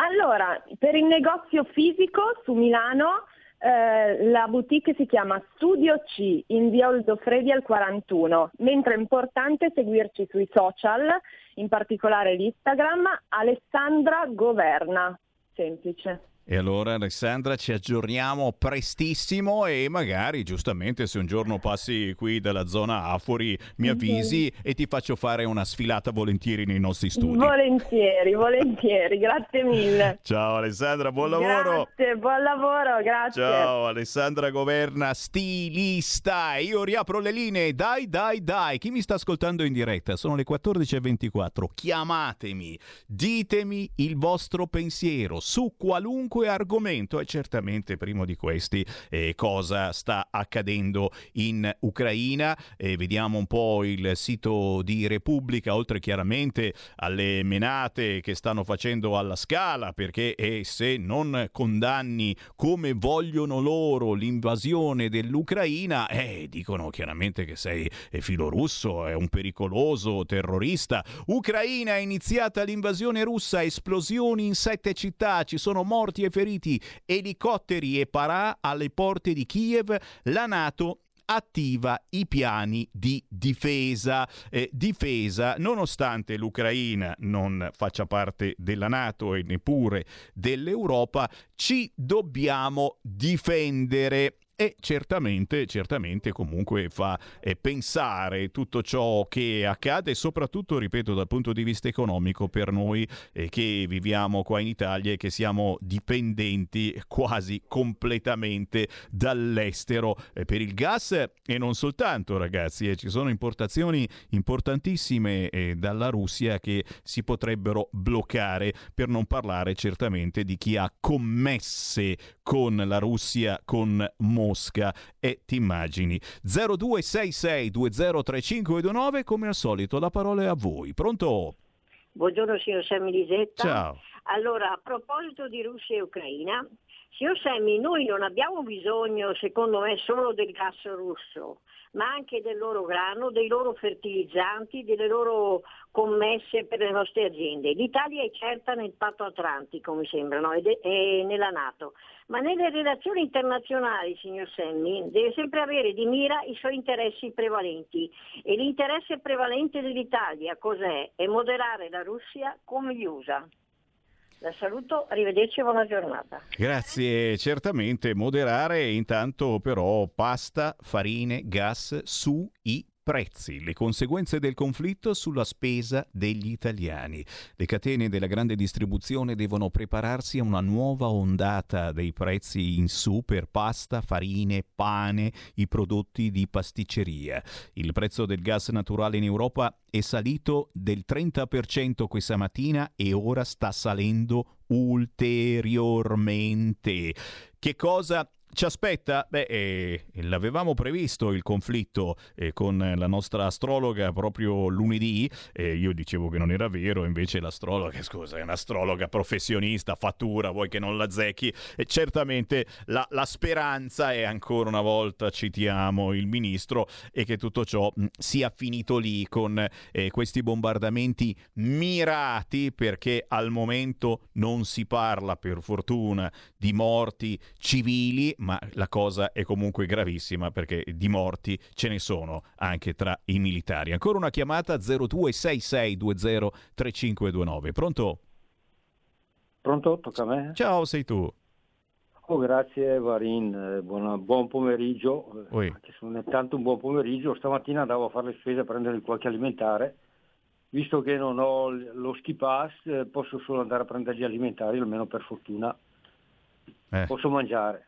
Allora, per il negozio fisico su Milano, eh, la boutique si chiama Studio C in via Oldofredi al 41, mentre è importante seguirci sui social, in particolare l'Instagram, Alessandra Governa, semplice. E allora Alessandra ci aggiorniamo prestissimo e magari giustamente se un giorno passi qui dalla zona Afori mi avvisi e ti faccio fare una sfilata volentieri nei nostri studi. Volentieri, volentieri, grazie mille. Ciao Alessandra, buon lavoro. Grazie, buon lavoro, grazie. Ciao Alessandra Governa, stilista. Io riapro le linee. Dai, dai, dai. Chi mi sta ascoltando in diretta? Sono le 14.24. Chiamatemi, ditemi il vostro pensiero su qualunque qualunque argomento e certamente primo di questi eh, cosa sta accadendo in Ucraina. Eh, vediamo un po' il sito di Repubblica, oltre chiaramente alle menate che stanno facendo alla scala, perché eh, se non condanni come vogliono loro l'invasione dell'Ucraina, eh, dicono chiaramente che sei eh, filorusso, è un pericoloso terrorista. Ucraina è iniziata l'invasione russa, esplosioni in sette città, ci sono morti e feriti, elicotteri e parà alle porte di Kiev, la Nato attiva i piani di difesa. Eh, difesa, nonostante l'Ucraina non faccia parte della Nato e neppure dell'Europa, ci dobbiamo difendere e certamente, certamente comunque fa eh, pensare tutto ciò che accade, soprattutto, ripeto, dal punto di vista economico per noi eh, che viviamo qua in Italia e che siamo dipendenti quasi completamente dall'estero. Eh, per il gas e non soltanto, ragazzi, eh, ci sono importazioni importantissime eh, dalla Russia che si potrebbero bloccare, per non parlare certamente di chi ha commesse con la Russia, con Mosca e ti immagini. 0266203529 come al solito la parola è a voi. Pronto? Buongiorno signor Sammy Lisetta. Ciao. Allora, a proposito di Russia e Ucraina, signor Sammy, noi non abbiamo bisogno, secondo me, solo del gas russo, ma anche del loro grano, dei loro fertilizzanti, delle loro commesse per le nostre aziende. L'Italia è certa nel patto atlantico, mi sembra, no? e nella Nato, ma nelle relazioni internazionali, signor Semmi, deve sempre avere di mira i suoi interessi prevalenti e l'interesse prevalente dell'Italia cos'è? È moderare la Russia come gli USA. La saluto, arrivederci e buona giornata. Grazie, certamente moderare intanto però pasta, farine, gas su i prezzi, le conseguenze del conflitto sulla spesa degli italiani. Le catene della grande distribuzione devono prepararsi a una nuova ondata dei prezzi in su per pasta, farine, pane, i prodotti di pasticceria. Il prezzo del gas naturale in Europa è salito del 30% questa mattina e ora sta salendo ulteriormente. Che cosa ci aspetta? Beh, eh, l'avevamo previsto il conflitto eh, con la nostra astrologa proprio lunedì. Eh, io dicevo che non era vero, invece l'astrologa, scusa, è un'astrologa professionista, fattura, vuoi che non la zecchi. E certamente la, la, speranza è ancora una volta, citiamo il ministro, e che tutto ciò mh, sia finito lì con eh, questi bombardamenti mirati, perché al momento non si parla, per fortuna, di morti civili ma la cosa è comunque gravissima perché di morti ce ne sono anche tra i militari. Ancora una chiamata 0266203529. Pronto? Pronto? Tocca a me? Ciao, sei tu. Oh, grazie Varin, buona, buon pomeriggio. Oi. Anche se non è tanto un buon pomeriggio, stamattina andavo a fare le spese a prendere qualche alimentare. Visto che non ho lo ski pass, eh, posso solo andare a prendere gli alimentari, almeno per fortuna. Eh. Posso mangiare.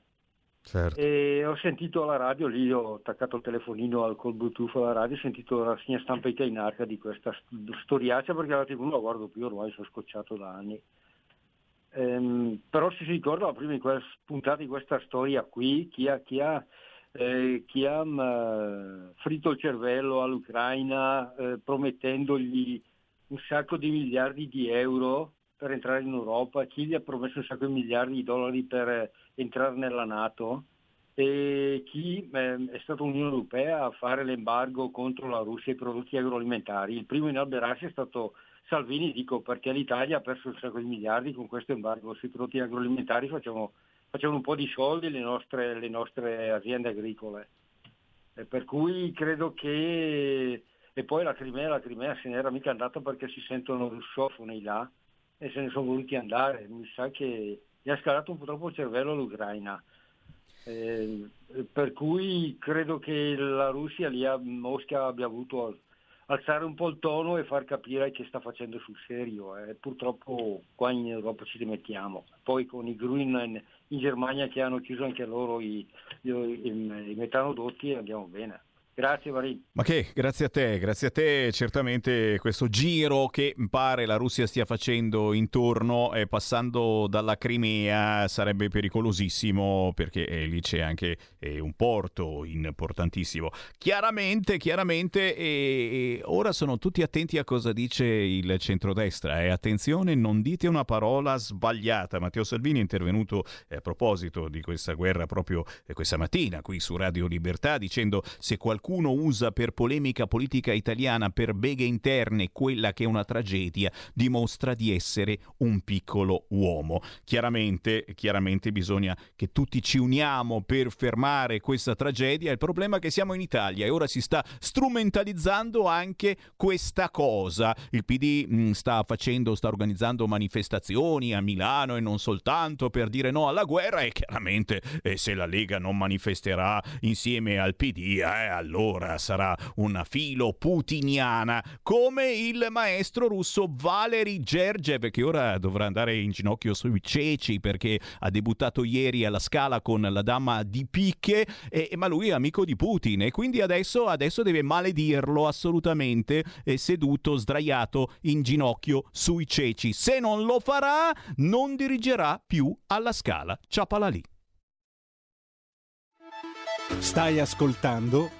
Certo. E ho sentito alla radio, lì ho attaccato il telefonino al col Bluetooth alla radio, ho sentito la rassegna stampa italiana di questa storiaccia perché la TV non la guardo più, ormai sono scocciato da anni. Ehm, però se si ricorda la prima puntata di questa storia qui, chi ha, chi ha, eh, chi ha uh, fritto il cervello all'Ucraina eh, promettendogli un sacco di miliardi di euro per entrare in Europa, chi gli ha promesso un sacco di miliardi di dollari per entrare nella Nato e chi eh, è stata l'Unione Europea a fare l'embargo contro la Russia e i prodotti agroalimentari. Il primo in alberarsi è stato Salvini, dico perché l'Italia ha perso un sacco di miliardi con questo embargo sui prodotti agroalimentari, facciamo, facciamo un po' di soldi le nostre, le nostre aziende agricole. E per cui credo che... E poi la Crimea, la Crimea se n'era mica andata perché si sentono russofoni là e se ne sono voluti andare. Mi sa che gli ha scalato un po' troppo il cervello all'Ucraina. Eh, per cui credo che la Russia lì a Mosca abbia avuto alzare un po' il tono e far capire che sta facendo sul serio. Eh. Purtroppo qua in Europa ci rimettiamo. Poi con i Green in, in Germania che hanno chiuso anche loro i, i, i metanodotti andiamo bene. Grazie Marin. Ma che, grazie a te, grazie a te. Certamente questo giro che pare la Russia stia facendo intorno, eh, passando dalla Crimea, sarebbe pericolosissimo perché eh, lì c'è anche eh, un porto importantissimo. Chiaramente, chiaramente, e ora sono tutti attenti a cosa dice il centrodestra. E attenzione, non dite una parola sbagliata. Matteo Salvini è intervenuto eh, a proposito di questa guerra proprio eh, questa mattina qui su Radio Libertà dicendo se qualcuno qualcuno usa per polemica politica italiana, per beghe interne, quella che è una tragedia, dimostra di essere un piccolo uomo. Chiaramente, chiaramente bisogna che tutti ci uniamo per fermare questa tragedia. Il problema è che siamo in Italia e ora si sta strumentalizzando anche questa cosa. Il PD mh, mm, sta facendo, sta organizzando manifestazioni a Milano e non soltanto per dire no alla guerra e chiaramente eh, se la Lega non manifesterà insieme al PD, eh, allora allora sarà una filo putiniana come il maestro russo Valery Gergev che ora dovrà andare in ginocchio sui ceci perché ha debuttato ieri alla scala con la dama di picche e, ma lui è amico di Putin e quindi adesso, adesso deve maledirlo assolutamente eh, seduto, sdraiato in ginocchio sui ceci. Se non lo farà non dirigerà più alla scala. Ciapala lì. Stai ascoltando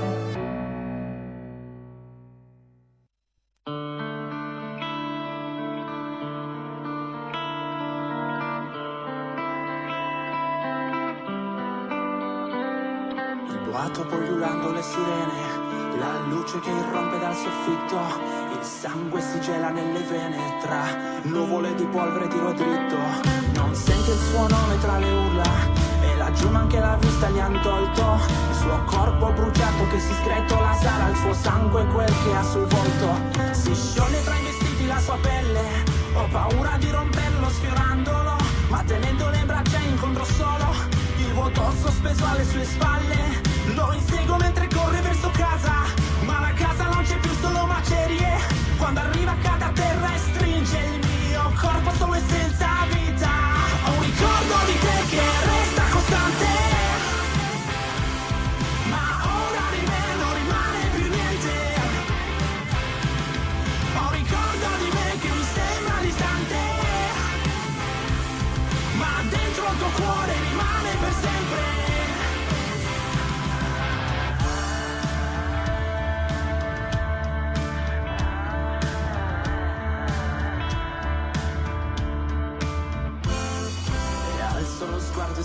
Ululando le sirene, la luce che irrompe dal soffitto, il sangue si gela nelle vene tra nuvole di polvere tiro dritto. Non sente il suo nome tra le urla e laggiù anche la vista gli han tolto. Il suo corpo bruciato che si scretola sarà il suo sangue quel che ha sul volto. Si scioglie tra i vestiti la sua pelle, ho paura di romperlo sfiorandolo, ma tenendo le braccia incontro solo il vuoto sospeso alle sue spalle lo inseguo mentre corre verso casa, ma la casa non c'è più solo macerie. Quando arriva cade a terra e stringe il mio corpo solo e senza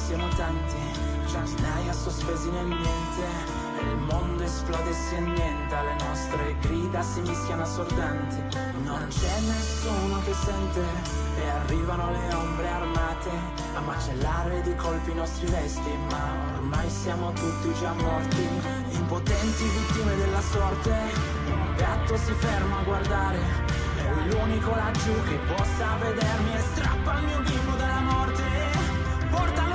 siamo tanti, centinaia sospesi nel niente. Il mondo esplode si annienta, le nostre grida si mischiano assordanti. Non c'è nessuno che sente e arrivano le ombre armate a macellare di colpi i nostri vesti, ma ormai siamo tutti già morti, impotenti vittime della sorte. Un gatto si ferma a guardare, è l'unico laggiù che possa vedermi e strappa il mio bimbo dalla morte. Portalo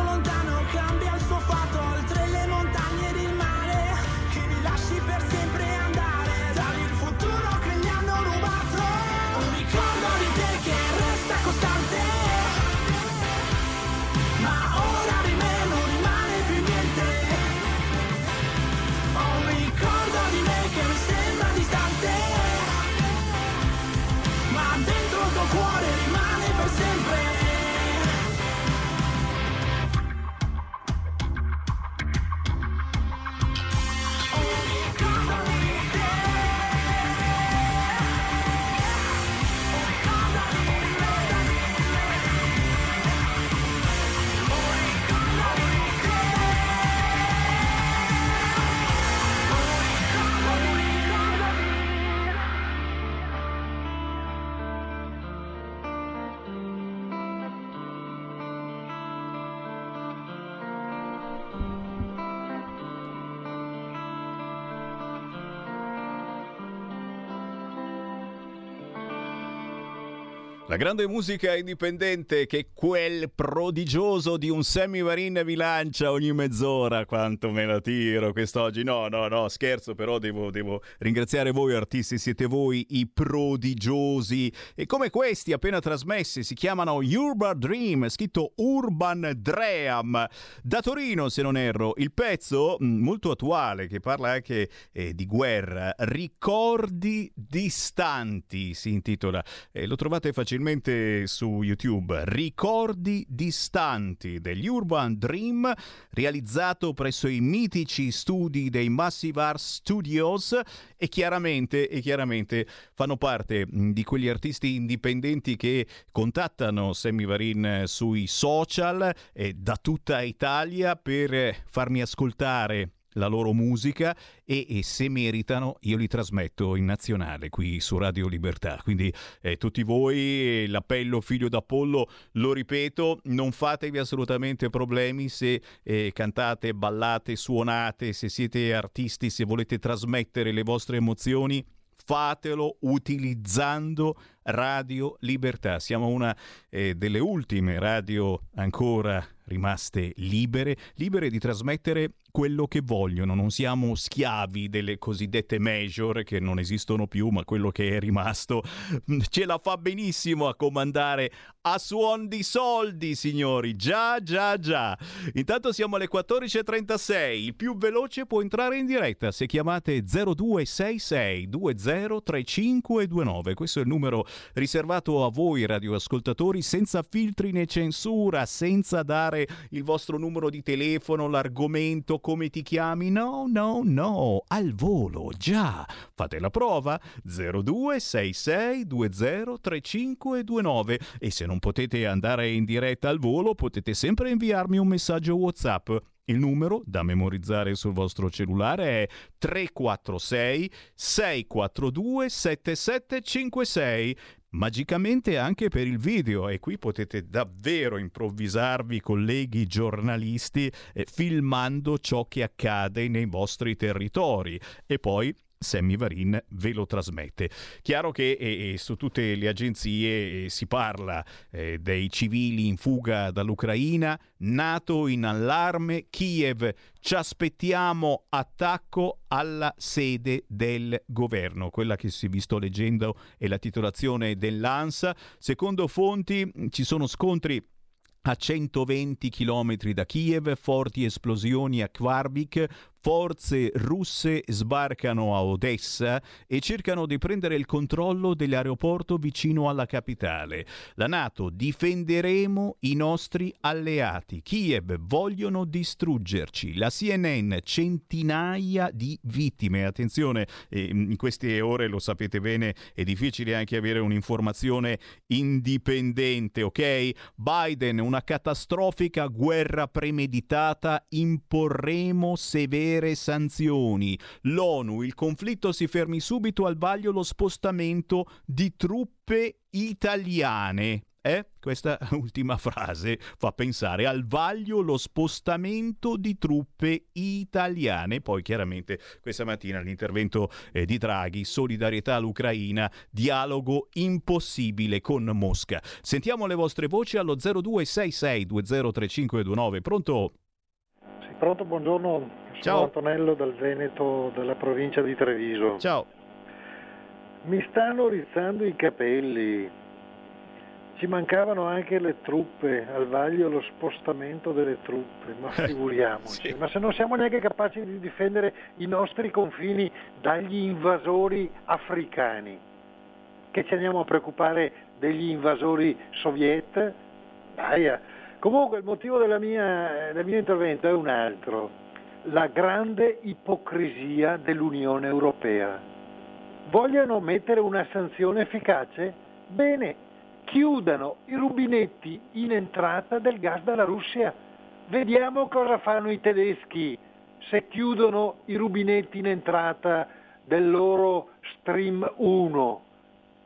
La grande musica indipendente che quel prodigioso di un Sammy Varin vi lancia ogni mezz'ora. Quanto me la tiro quest'oggi. No, no, no, scherzo, però devo, devo ringraziare voi artisti, siete voi i prodigiosi. E come questi appena trasmessi si chiamano Urban Dream, scritto Urban Dream. Da Torino, se non erro, il pezzo mm, molto attuale che parla anche eh, di guerra, Ricordi distanti si intitola. E lo trovate facilmente facilmente su YouTube. Ricordi distanti degli Urban Dream, realizzato presso i mitici studi dei Massive Art Studios e chiaramente, e chiaramente fanno parte di quegli artisti indipendenti che contattano Sammy Varin sui social e da tutta Italia per farmi ascoltare la loro musica e, e, se meritano io li trasmetto in nazionale qui su Radio Libertà. Quindi eh, tutti voi, l'appello figlio d'Apollo, lo ripeto, non fatevi assolutamente problemi se eh, cantate, ballate, suonate, se siete artisti, se volete trasmettere le vostre emozioni fatelo utilizzando Radio Libertà. Siamo una eh, delle ultime radio ancora rimaste libere, libere di trasmettere quello che vogliono, non siamo schiavi delle cosiddette major che non esistono più, ma quello che è rimasto ce la fa benissimo a comandare a suon di soldi, signori. Già, già, già. Intanto siamo alle 14.36. Il più veloce può entrare in diretta se chiamate 0266 203529. Questo è il numero riservato a voi, radioascoltatori, senza filtri né censura, senza dare il vostro numero di telefono, l'argomento come ti chiami? No, no, no, al volo, già. Fate la prova 0266 203529 e se non potete andare in diretta al volo potete sempre inviarmi un messaggio WhatsApp. Il numero da memorizzare sul vostro cellulare è 346 642 7756 magicamente anche per il video. E qui potete davvero improvvisarvi colleghi giornalisti eh, filmando ciò che accade nei vostri territori. E poi Sammy Varin ve lo trasmette. Chiaro che eh, su tutte le agenzie eh, si parla eh, dei civili in fuga dall'Ucraina, NATO in allarme, Kiev, ci aspettiamo attacco alla sede del governo. Quella che si sto leggendo è la titolazione dell'ANSA. Secondo fonti ci sono scontri a 120 km da Kiev, forti esplosioni a Kvarvik, forze russe sbarcano a Odessa e cercano di prendere il controllo dell'aeroporto vicino alla capitale. La Nato difenderemo i nostri alleati. Kiev vogliono distruggerci. La CNN centinaia di vittime. Attenzione, in queste ore lo sapete bene, è difficile anche avere un'informazione indipendente, ok? Biden, una catastrofica guerra premeditata, imporremo severe severe sanzioni. L'ONU, il conflitto si fermi subito al vaglio lo spostamento di truppe italiane. Eh? Questa ultima frase fa pensare al vaglio lo spostamento di truppe italiane. Poi chiaramente questa mattina l'intervento eh, di Draghi, solidarietà all'Ucraina, dialogo impossibile con Mosca. Sentiamo le vostre voci allo 0266203529. Pronto? Sì, pronto, buongiorno. Ciao. Sono Antonello dal Veneto, della provincia di Treviso. Ciao. Mi stanno rizzando i capelli. Ci mancavano anche le truppe, al vaglio lo spostamento delle truppe, ma figuriamoci. Sì. Ma se non siamo neanche capaci di difendere i nostri confini dagli invasori africani, che ci andiamo a preoccupare degli invasori soviet? Dai, eh. Comunque il motivo mia- del mio intervento è un altro la grande ipocrisia dell'Unione Europea. Vogliono mettere una sanzione efficace? Bene, chiudano i rubinetti in entrata del gas dalla Russia. Vediamo cosa fanno i tedeschi se chiudono i rubinetti in entrata del loro Stream 1.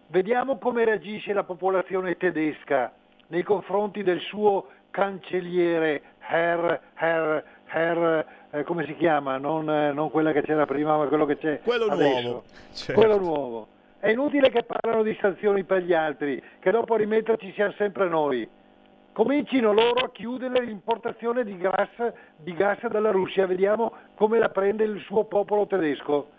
Vediamo come reagisce la popolazione tedesca nei confronti del suo cancelliere Herr, Herr, Herr eh, come si chiama? Non, eh, non quella che c'era prima, ma quello che c'è Quello adesso. nuovo. Certo. Quello nuovo. È inutile che parlano di sanzioni per gli altri, che dopo a rimetterci siamo sempre noi. Comincino loro a chiudere l'importazione di gas, di gas dalla Russia, vediamo come la prende il suo popolo tedesco.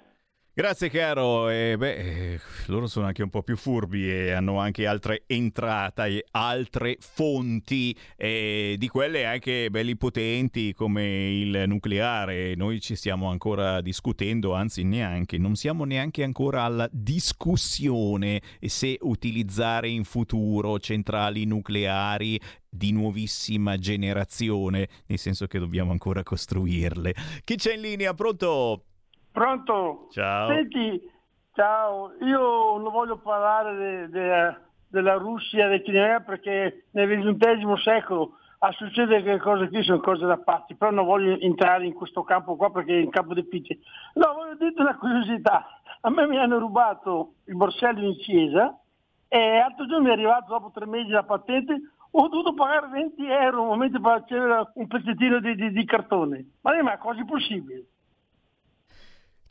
Grazie caro, eh, beh, eh, loro sono anche un po' più furbi e hanno anche altre entrate, altre fonti, eh, di quelle anche belli potenti come il nucleare. Noi ci stiamo ancora discutendo, anzi neanche, non siamo neanche ancora alla discussione se utilizzare in futuro centrali nucleari di nuovissima generazione, nel senso che dobbiamo ancora costruirle. Chi c'è in linea? Pronto? Pronto? Ciao. Senti, ciao, io non voglio parlare de- de- della Russia, del Crimea perché nel XX secolo a succedere che le cose qui sono cose da pazzi, però non voglio entrare in questo campo qua perché è in campo difficile. No, voglio dirti una curiosità. A me mi hanno rubato il borsello in chiesa e l'altro giorno mi è arrivato dopo tre mesi la patente, ho dovuto pagare 20 euro un momento per accedere un pezzettino di, di- di cartone. Ma è quasi possibile.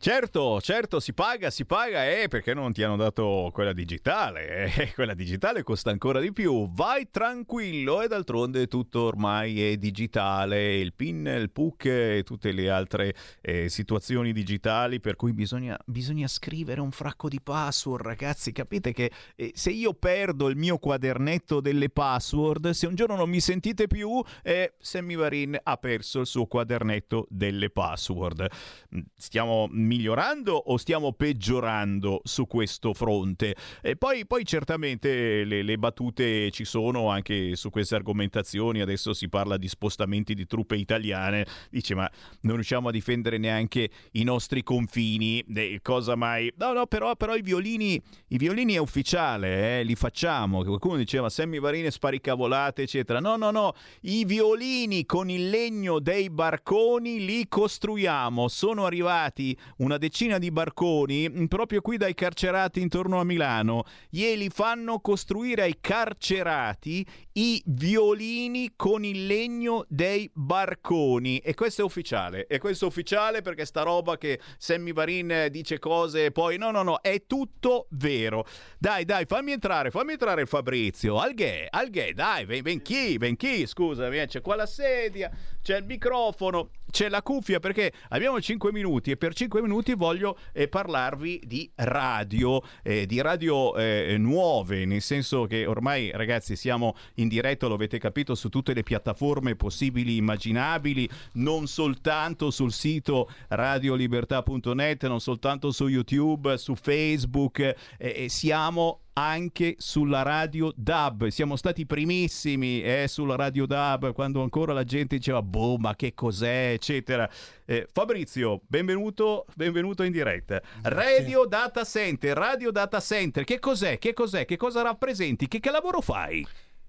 Certo, certo, si paga, si paga, eh, perché non ti hanno dato quella digitale? Eh, quella digitale costa ancora di più. Vai tranquillo e d'altronde tutto ormai è digitale, il PIN, il PUC e tutte le altre eh, situazioni digitali per cui bisogna, bisogna scrivere un fracco di password, ragazzi. Capite che eh, se io perdo il mio quadernetto delle password, se un giorno non mi sentite più, eh, Sammy Varin ha perso il suo quadernetto delle password. Mm, Stiamo migliorando o stiamo peggiorando su questo fronte? E poi, poi certamente le, le battute ci sono anche su queste argomentazioni. Adesso si parla di spostamenti di truppe italiane. Dice, ma non riusciamo a difendere neanche i nostri confini. Eh, cosa mai? No, no, però, però i violini, i violini è ufficiale, eh, li facciamo. Qualcuno diceva Sammy Varine sparicavolate, eccetera. No, no, no, i violini con il legno dei barconi li costruiamo. Sono arrivati una decina di barconi mm, proprio qui dai carcerati intorno a Milano. Glieli fanno costruire ai carcerati i violini con il legno dei barconi. E questo è ufficiale. E questo è ufficiale perché sta roba che Sammy Varin dice cose e poi no, no, no, è tutto vero. Dai, dai, fammi entrare, fammi entrare il Fabrizio. Alghe, Alghe, dai, ven, ven chi, ven chi, scusami, eh, c'è qua la sedia, c'è il microfono, c'è la cuffia perché abbiamo 5 minuti e per 5 minuti voglio eh, parlarvi di radio, eh, di radio eh, nuove, nel senso che ormai ragazzi siamo in diretta, lo avete capito, su tutte le piattaforme possibili, immaginabili, non soltanto sul sito radiolibertà.net, non soltanto su YouTube, su Facebook, eh, siamo anche sulla radio DAB. Siamo stati primissimi eh, sulla radio DAB quando ancora la gente diceva boh, ma che cos'è, eccetera. Eh, Fabrizio, benvenuto, benvenuto in diretta. Radio Data Center, Radio Data Center, che cos'è? Che cos'è? Che cosa rappresenti? Che, che lavoro fai?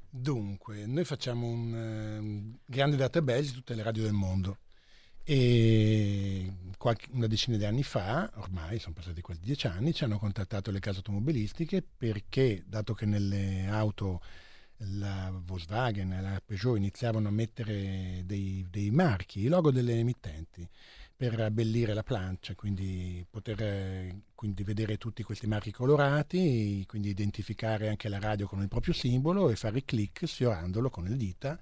Dunque, noi facciamo un ehm, grande database di tutte le radio del mondo e qualche- una decina di anni fa, ormai sono passati quasi dieci anni, ci hanno contattato le case automobilistiche perché, dato che nelle auto la Volkswagen e la Peugeot iniziavano a mettere dei, dei marchi, i logo delle emittenti, per abbellire la plancia, quindi poter quindi vedere tutti questi marchi colorati, quindi identificare anche la radio con il proprio simbolo e fare clic sfiorandolo con le dita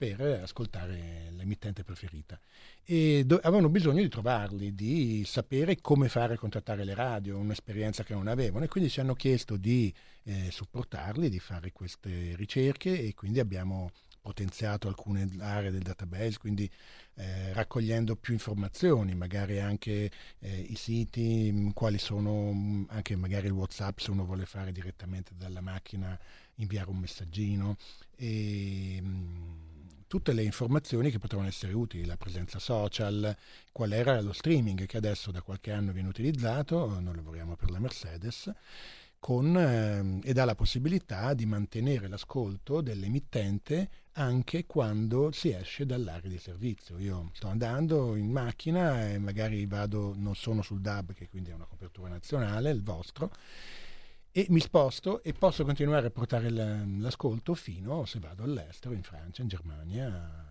per ascoltare l'emittente preferita. E do- avevano bisogno di trovarli, di sapere come fare a contattare le radio, un'esperienza che non avevano e quindi ci hanno chiesto di eh, supportarli, di fare queste ricerche e quindi abbiamo potenziato alcune aree del database, quindi eh, raccogliendo più informazioni, magari anche eh, i siti, mh, quali sono mh, anche magari il WhatsApp se uno vuole fare direttamente dalla macchina, inviare un messaggino e mh, tutte le informazioni che potevano essere utili, la presenza social, qual era lo streaming che adesso da qualche anno viene utilizzato, noi lavoriamo per la Mercedes, con, ehm, e dà la possibilità di mantenere l'ascolto dell'emittente anche quando si esce dall'area di servizio. Io sto andando in macchina e magari vado, non sono sul DAB, che quindi è una copertura nazionale, il vostro, e mi sposto e posso continuare a portare la- l'ascolto fino se vado all'estero, in Francia, in Germania.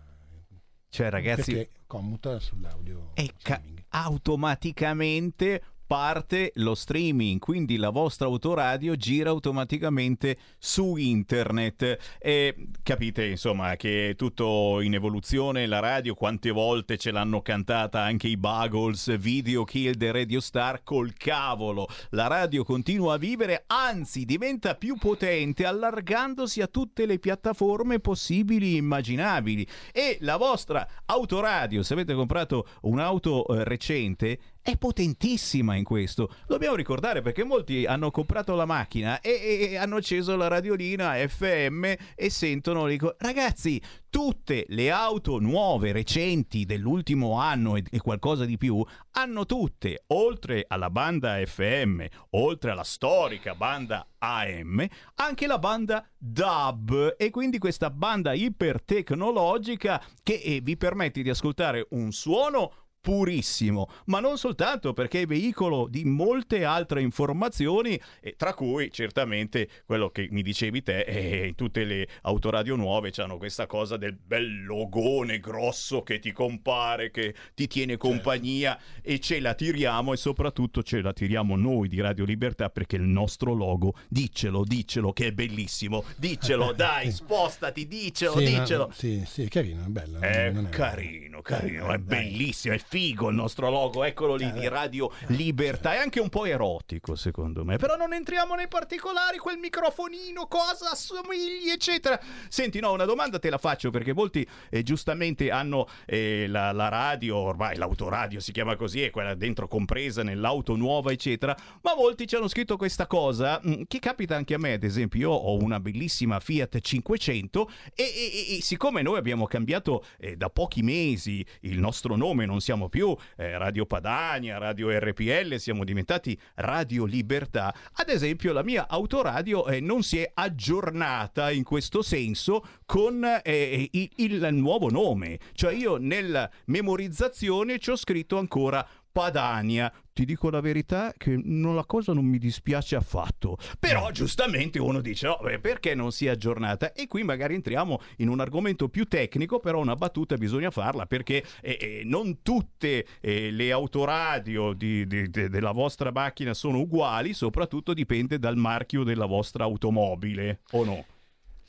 Cioè, ragazzi- Perché commuta sull'audio. E ca- automaticamente parte lo streaming, quindi la vostra autoradio gira automaticamente su internet. E capite insomma che è tutto in evoluzione, la radio quante volte ce l'hanno cantata anche i Buggles, Video Kill the Radio Star col cavolo. La radio continua a vivere, anzi diventa più potente allargandosi a tutte le piattaforme possibili e immaginabili. E la vostra autoradio, se avete comprato un'auto eh, recente, è potentissima in questo. Dobbiamo ricordare perché molti hanno comprato la macchina e, e- e hanno acceso la radiolina FM e sentono, dico, ragazzi, tutte le auto nuove, recenti, dell'ultimo anno e, e qualcosa di più, hanno tutte, oltre alla banda FM, oltre alla storica banda AM, anche la banda DAB e quindi questa banda ipertecnologica che eh, vi permette di ascoltare un suono purissimo, ma non soltanto perché è veicolo di molte altre informazioni, e tra cui certamente quello che mi dicevi te, eh, tutte le autoradio nuove hanno questa cosa del bel logone grosso che ti compare, che ti tiene compagnia e ce la tiriamo e soprattutto ce la tiriamo noi di Radio Libertà perché il nostro logo, diccelo, diccelo che è bellissimo, diccelo, dai, spostati, diccelo, Sì, diccelo. sì, sì, è carino, è bello. È è- carino, carino, è Eh, bellissimo, è figo il nostro logo, eccolo lì di Radio Libertà, è anche un po' erotico secondo me, però non entriamo nei particolari, quel microfonino, cosa assomigli, eccetera. Senti, no, una domanda te la faccio perché molti eh, giustamente hanno eh, la, la radio, ormai l'autoradio si chiama così, è quella dentro compresa nell'auto nuova, eccetera, ma molti ci hanno scritto questa cosa mh, che capita anche a me, ad esempio, io ho una bellissima Fiat 500 e, e- e- e siccome noi abbiamo cambiato eh, da pochi mesi il nostro nome, non siamo più eh, Radio Padania, Radio RPL, siamo diventati Radio Libertà, ad esempio la mia autoradio eh, non si è aggiornata in questo senso con eh, il, il nuovo nome, cioè io nella memorizzazione ci ho scritto ancora Padania. Ti dico la verità che non- la cosa non mi dispiace affatto. Però giustamente uno dice, no, beh, perché non si è aggiornata? E qui magari entriamo in un argomento più tecnico, però una battuta bisogna farla perché eh, eh, non tutte eh, le autoradio di- di- de- della vostra macchina sono uguali, soprattutto dipende dal marchio della vostra automobile, o no?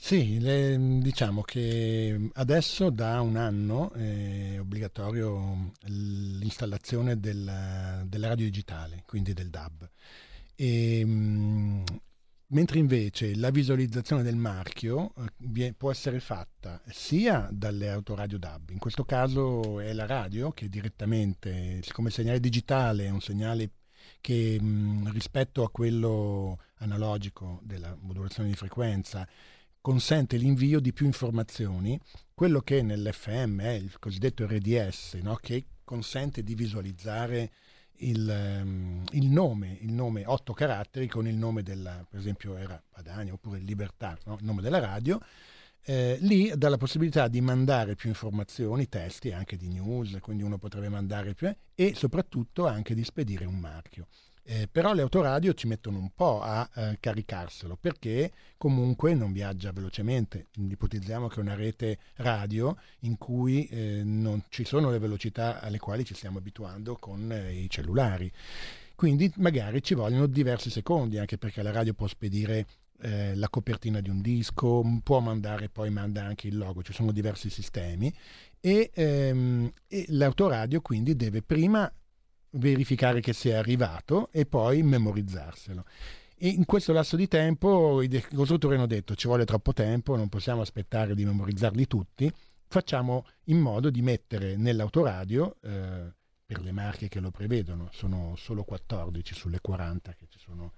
Sì, le- diciamo che adesso da un anno è obbligatorio l'installazione della, della radio digitale, quindi del DAB. E, mh, mentre invece la visualizzazione del marchio eh, può essere fatta sia dalle autoradio DAB, in questo caso è la radio che direttamente, siccome il segnale digitale è un segnale che rispetto a quello analogico della modulazione di frequenza consente l'invio di più informazioni, quello che nell'FM è il cosiddetto RDS, no? che consente di visualizzare il, ehm, il nome, il nome, otto caratteri con il nome della, per esempio era Padania oppure Libertà, no? il nome della radio, eh, lì dà la possibilità di mandare più informazioni, testi anche di news, quindi uno potrebbe mandare più e soprattutto anche di spedire un marchio. Eh, però le autoradio ci mettono un po' a eh, caricarselo perché comunque non viaggia velocemente. Ipotizziamo che una rete radio in cui eh, non ci sono le velocità alle quali ci stiamo abituando con eh, i cellulari. Quindi magari ci vogliono diversi secondi, anche perché la radio può spedire eh, la copertina di un disco, può mandare, poi manda anche il logo, ci sono diversi sistemi e, ehm, e l'autoradio quindi deve prima verificare che sia arrivato e poi memorizzarselo. In questo lasso di tempo i costruttori hanno detto ci vuole troppo tempo, non possiamo aspettare di memorizzarli tutti, facciamo in modo di mettere nell'autoradio, eh, per le marche che lo prevedono, sono solo 14 sulle 40 che ci sono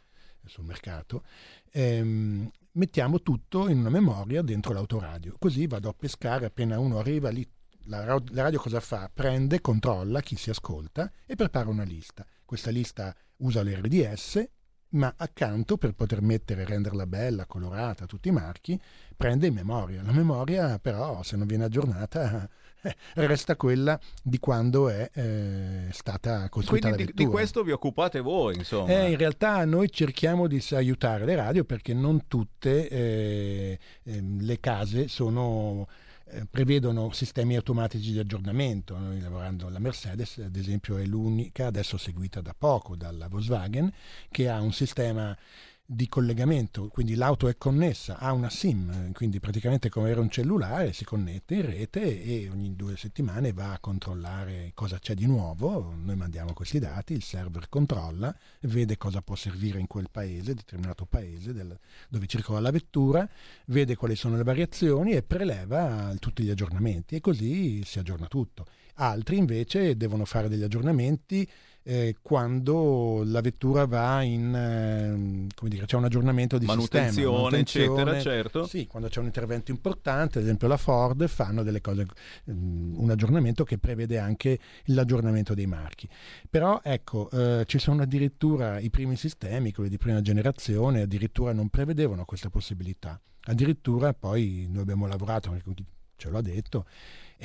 sul mercato, ehm, mettiamo tutto in una memoria dentro l'autoradio, così vado a pescare appena uno arriva lì la, la radio cosa fa? Prende, controlla chi si ascolta e prepara una lista. Questa lista usa l'RDS, ma accanto per poter mettere, renderla bella, colorata, tutti i marchi, prende in memoria. La memoria però, se non viene aggiornata, eh, resta quella di quando è eh, stata costruita Quindi di, di questo vi occupate voi, insomma. Eh, in realtà noi cerchiamo di aiutare le radio perché non tutte eh, ehm, le case sono eh, prevedono sistemi automatici di aggiornamento. Noi lavorando la Mercedes, ad esempio, è l'unica, adesso seguita da poco dalla Volkswagen, che ha un sistema di collegamento, quindi l'auto è connessa, ha una SIM, quindi praticamente come era un cellulare, si connette in rete e ogni due settimane va a controllare cosa c'è di nuovo, noi mandiamo questi dati, il server controlla, vede cosa può servire in quel paese, determinato paese del, dove circola la vettura, vede quali sono le variazioni e preleva tutti gli aggiornamenti e così si aggiorna tutto. Altri invece devono fare degli aggiornamenti eh, quando la vettura va in, eh, come dire, c'è un aggiornamento di manutenzione, sistema, manutenzione, eccetera, certo. Sì, quando c'è un intervento importante, ad esempio la Ford fanno delle cose, um, un aggiornamento che prevede anche l'aggiornamento dei marchi. Però ecco, eh, ci sono addirittura i primi sistemi, quelli di prima generazione, addirittura non prevedevano questa possibilità. Addirittura poi noi abbiamo lavorato, ce l'ha detto,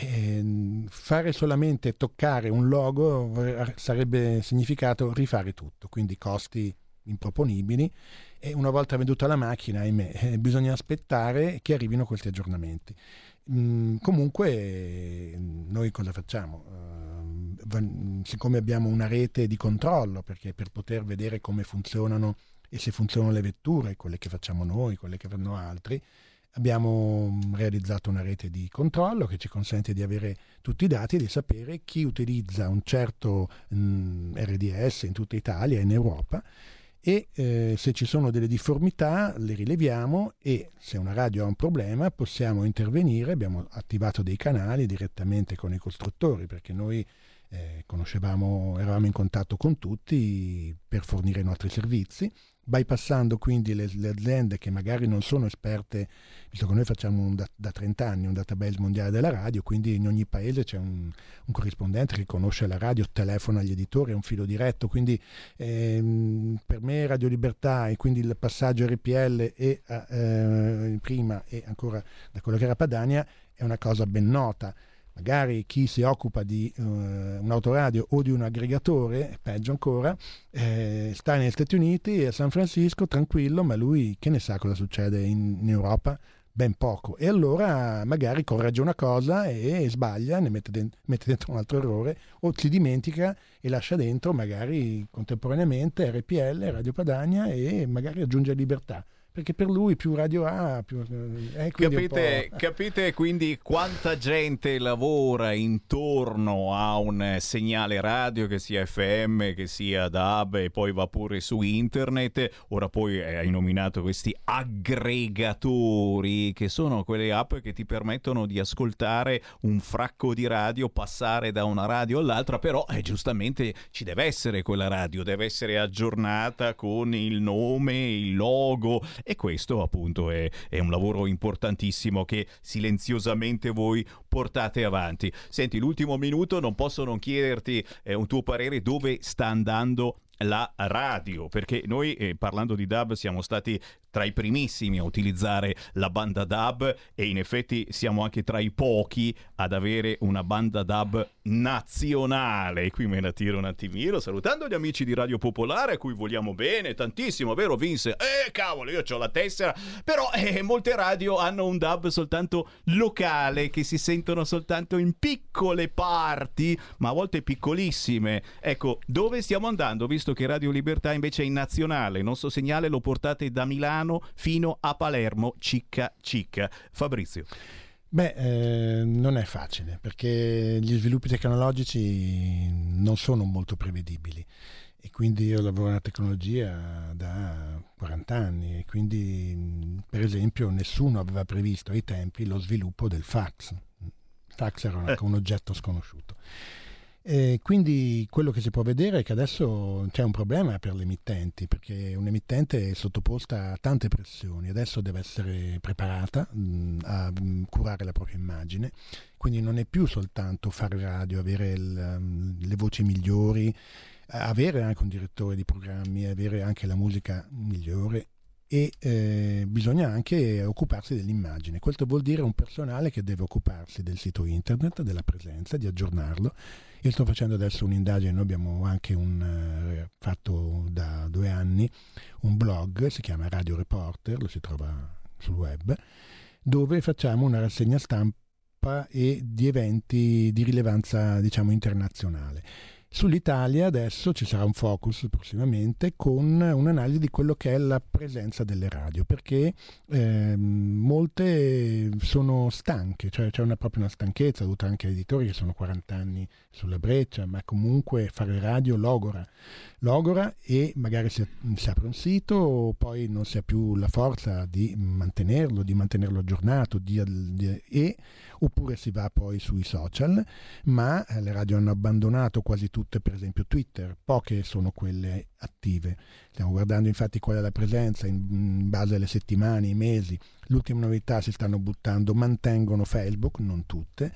e fare solamente toccare un logo sarebbe significato rifare tutto, quindi costi improponibili e una volta venduta la macchina, ahimè, eh, bisogna aspettare che arrivino questi aggiornamenti. Mm, comunque noi cosa facciamo? Uh, siccome abbiamo una rete di controllo, perché per poter vedere come funzionano e se funzionano le vetture, quelle che facciamo noi, quelle che fanno altri, Abbiamo mm, realizzato una rete di controllo che ci consente di avere tutti i dati e di sapere chi utilizza un certo mh, mm, RDS in tutta Italia e in Europa e eh, se ci sono delle difformità le rileviamo e se una radio ha un problema possiamo intervenire, abbiamo attivato dei canali direttamente con i costruttori perché noi eh, conoscevamo, eravamo in contatto con tutti per fornire i nostri servizi bypassando quindi le, le, aziende che magari non sono esperte, visto che noi facciamo un, da, da, 30 anni un database mondiale della radio, quindi in ogni paese c'è un, un corrispondente che conosce la radio, telefona agli editori, è un filo diretto, quindi ehm, per me Radio Libertà e quindi il passaggio RPL e, eh, prima e ancora da quello che era Padania è una cosa ben nota magari chi si occupa di uh, un autoradio o di un aggregatore, peggio ancora, eh, sta negli Stati Uniti e a San Francisco tranquillo, ma lui che ne sa cosa succede in, in Europa? Ben poco. E allora magari corregge una cosa e, e sbaglia, ne mette, dentro, mette dentro un altro errore o si dimentica e lascia dentro magari contemporaneamente RPL, Radio Padania e magari aggiunge libertà perché per lui più radio ha più eh, capite, capite, quindi quanta gente lavora intorno a un segnale radio che sia FM che sia DAB e poi va pure su internet? Ora poi hai nominato questi aggregatori che sono quelle app che ti permettono di ascoltare un fracco di radio passare da una radio all'altra però eh, giustamente ci deve essere quella radio deve essere aggiornata con il nome il logo e questo appunto è, è un lavoro importantissimo che silenziosamente voi portate avanti. Senti, l'ultimo minuto non posso non chiederti eh, un tuo parere dove sta andando la radio, perché noi eh, parlando di DAB siamo stati tra i primissimi a utilizzare la banda DAB e in effetti siamo anche tra i pochi ad avere una banda DAB nazionale. Qui me la tiro un attimino, salutando gli amici di Radio Popolare a cui vogliamo bene tantissimo, vero Vince? Eh cavolo, io ho la tessera, però eh, molte radio hanno un DAB soltanto locale che si sentono soltanto in piccole parti, ma a volte piccolissime. Ecco, dove stiamo andando? Visto che Radio Libertà invece è in nazionale, il nostro segnale lo portate da Milano Milano fino a Palermo, cicca cicca. Fabrizio. Beh, eh, non è facile perché gli sviluppi tecnologici non sono molto prevedibili e quindi io lavoro nella tecnologia da 40 anni e quindi per esempio nessuno aveva previsto ai tempi lo sviluppo del fax. Il fax era un, un oggetto sconosciuto. E quindi quello che si può vedere è che adesso c'è un problema per le emittenti, perché un'emittente è sottoposta a tante pressioni, adesso deve essere preparata a curare la propria immagine, quindi non è più soltanto fare radio, avere il, le voci migliori, avere anche un direttore di programmi, avere anche la musica migliore. E eh, bisogna anche occuparsi dell'immagine. Questo vuol dire un personale che deve occuparsi del sito internet, della presenza, di aggiornarlo io sto facendo adesso un'indagine, noi abbiamo anche un, eh, fatto da due anni un blog, si chiama Radio Reporter, lo si trova sul web, dove facciamo una rassegna stampa e di eventi di rilevanza diciamo internazionale. Sull'Italia adesso ci sarà un focus prossimamente con un'analisi di quello che è la presenza delle radio, perché eh, molte sono stanche, cioè c'è una, proprio una stanchezza dovuta anche agli editori che sono 40 anni sulla breccia, ma comunque fare radio logora, logora e magari si, si apre un sito, poi non si ha più la forza di mantenerlo, di mantenerlo aggiornato di, di, e oppure si va poi sui social, ma eh, le radio hanno abbandonato quasi tutte, per esempio Twitter, poche sono quelle attive. Stiamo guardando infatti qual è la presenza in, base alle settimane, ai mesi. L'ultima novità si stanno buttando, mantengono Facebook, non tutte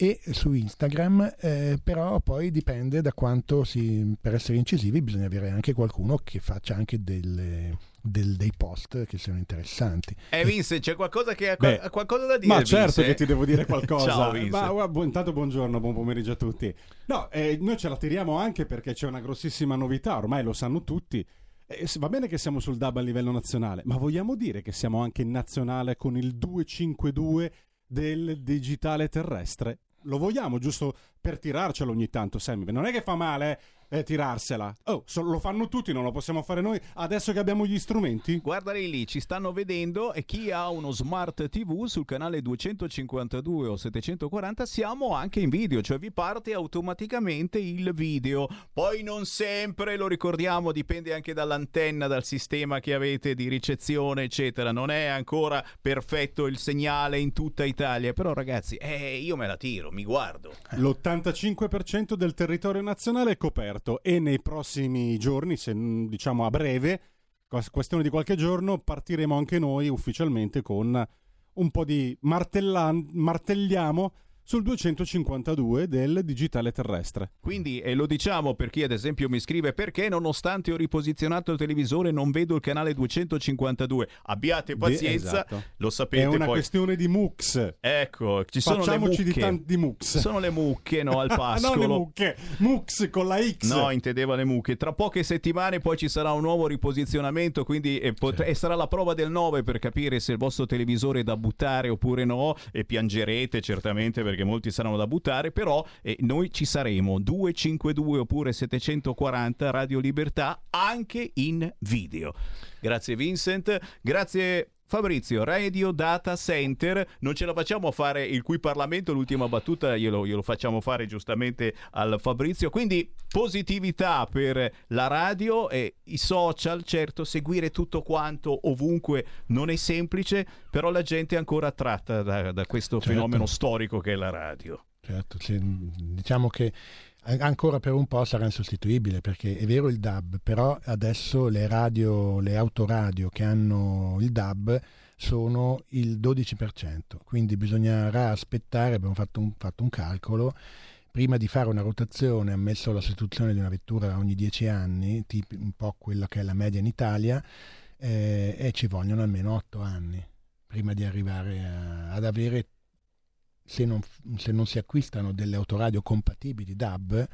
e su Instagram, eh, però poi dipende da quanto si, per essere incisivi bisogna avere anche qualcuno che faccia anche delle, del, dei post che siano interessanti. Eh Vince, c'è qualcosa che ha, Beh, ha qualcosa da dire? Ma certo Vince? che ti devo dire qualcosa. Ciao Vince. Ma, bu- intanto buongiorno, buon pomeriggio a tutti. No, eh, noi ce la tiriamo anche perché c'è una grossissima novità, ormai lo sanno tutti. Eh, va bene che siamo sul DAB a livello nazionale, ma vogliamo dire che siamo anche in nazionale con il 252 del digitale terrestre? Lo vogliamo giusto per tirarcelo ogni tanto, Sammy? Non è che fa male, eh? eh, tirarsela. Oh, so, lo fanno tutti, non lo possiamo fare noi adesso che abbiamo gli strumenti? Guardali lì, ci stanno vedendo e chi ha uno smart TV sul canale 252 o 740 siamo anche in video, cioè vi parte automaticamente il video. Poi non sempre, lo ricordiamo, dipende anche dall'antenna, dal sistema che avete di ricezione, eccetera. Non è ancora perfetto il segnale in tutta Italia, però ragazzi, eh, io me la tiro, mi guardo. L'85% del territorio nazionale è coperto e nei prossimi giorni, se diciamo a breve, questione di qualche giorno, partiremo anche noi ufficialmente con un po' di martellan- martelliamo sul 252 del digitale terrestre. Quindi, e lo diciamo per chi ad esempio mi scrive perché nonostante ho riposizionato il televisore non vedo il canale 252. Abbiate pazienza, De- esatto. lo sapete È una poi. questione di MUX. Ecco, ci sono Facciamoci di tanti MUX. Sono le mucche, no, al pascolo. no, le mucche. MUX con la X. No, intendeva le mucche. Tra poche settimane poi ci sarà un nuovo riposizionamento, quindi e, pot- e sarà la prova del 9 per capire se il vostro televisore è da buttare oppure no e piangerete certamente perché molti saranno da buttare, però eh, noi ci saremo 252 oppure 740 Radio Libertà anche in video. Grazie Vincent, grazie Fabrizio, Radio Data Center, non ce la facciamo fare il cui Parlamento, l'ultima battuta glielo, glielo facciamo fare giustamente al Fabrizio, quindi positività per la radio e i social, certo seguire tutto quanto ovunque non è semplice, però la gente è ancora attratta da, da questo Certo. fenomeno storico che è la radio. Certo, diciamo che ancora per un po' sarà insostituibile perché è vero il DAB, però adesso le radio, le autoradio che hanno il DAB sono il 12%, quindi bisognerà aspettare, abbiamo fatto un, fatto un calcolo, prima di fare una rotazione, ammesso la sostituzione di una vettura ogni 10 anni, tipo un po' quella che è la media in Italia, eh, e ci vogliono almeno 8 anni prima di arrivare a- ad avere se non, se non si acquistano delle autoradio compatibili DAB,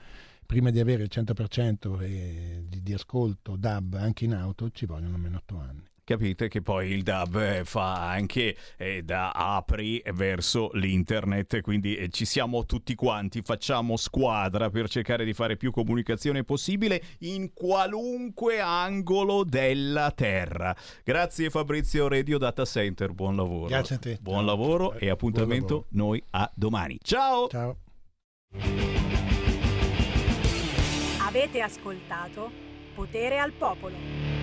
prima di avere il 100% e di, di ascolto DAB anche in auto ci vogliono almeno 8 anni. Capite che poi il DAB eh, fa anche eh, da apri verso l'internet, quindi eh, ci siamo tutti quanti, facciamo squadra per cercare di fare più comunicazione possibile in qualunque angolo della terra. Grazie Fabrizio Radio Data Center, buon lavoro. Grazie a te. Buon Ciao. lavoro e appuntamento noi a domani. Ciao! Ciao! Avete ascoltato Potere al Popolo.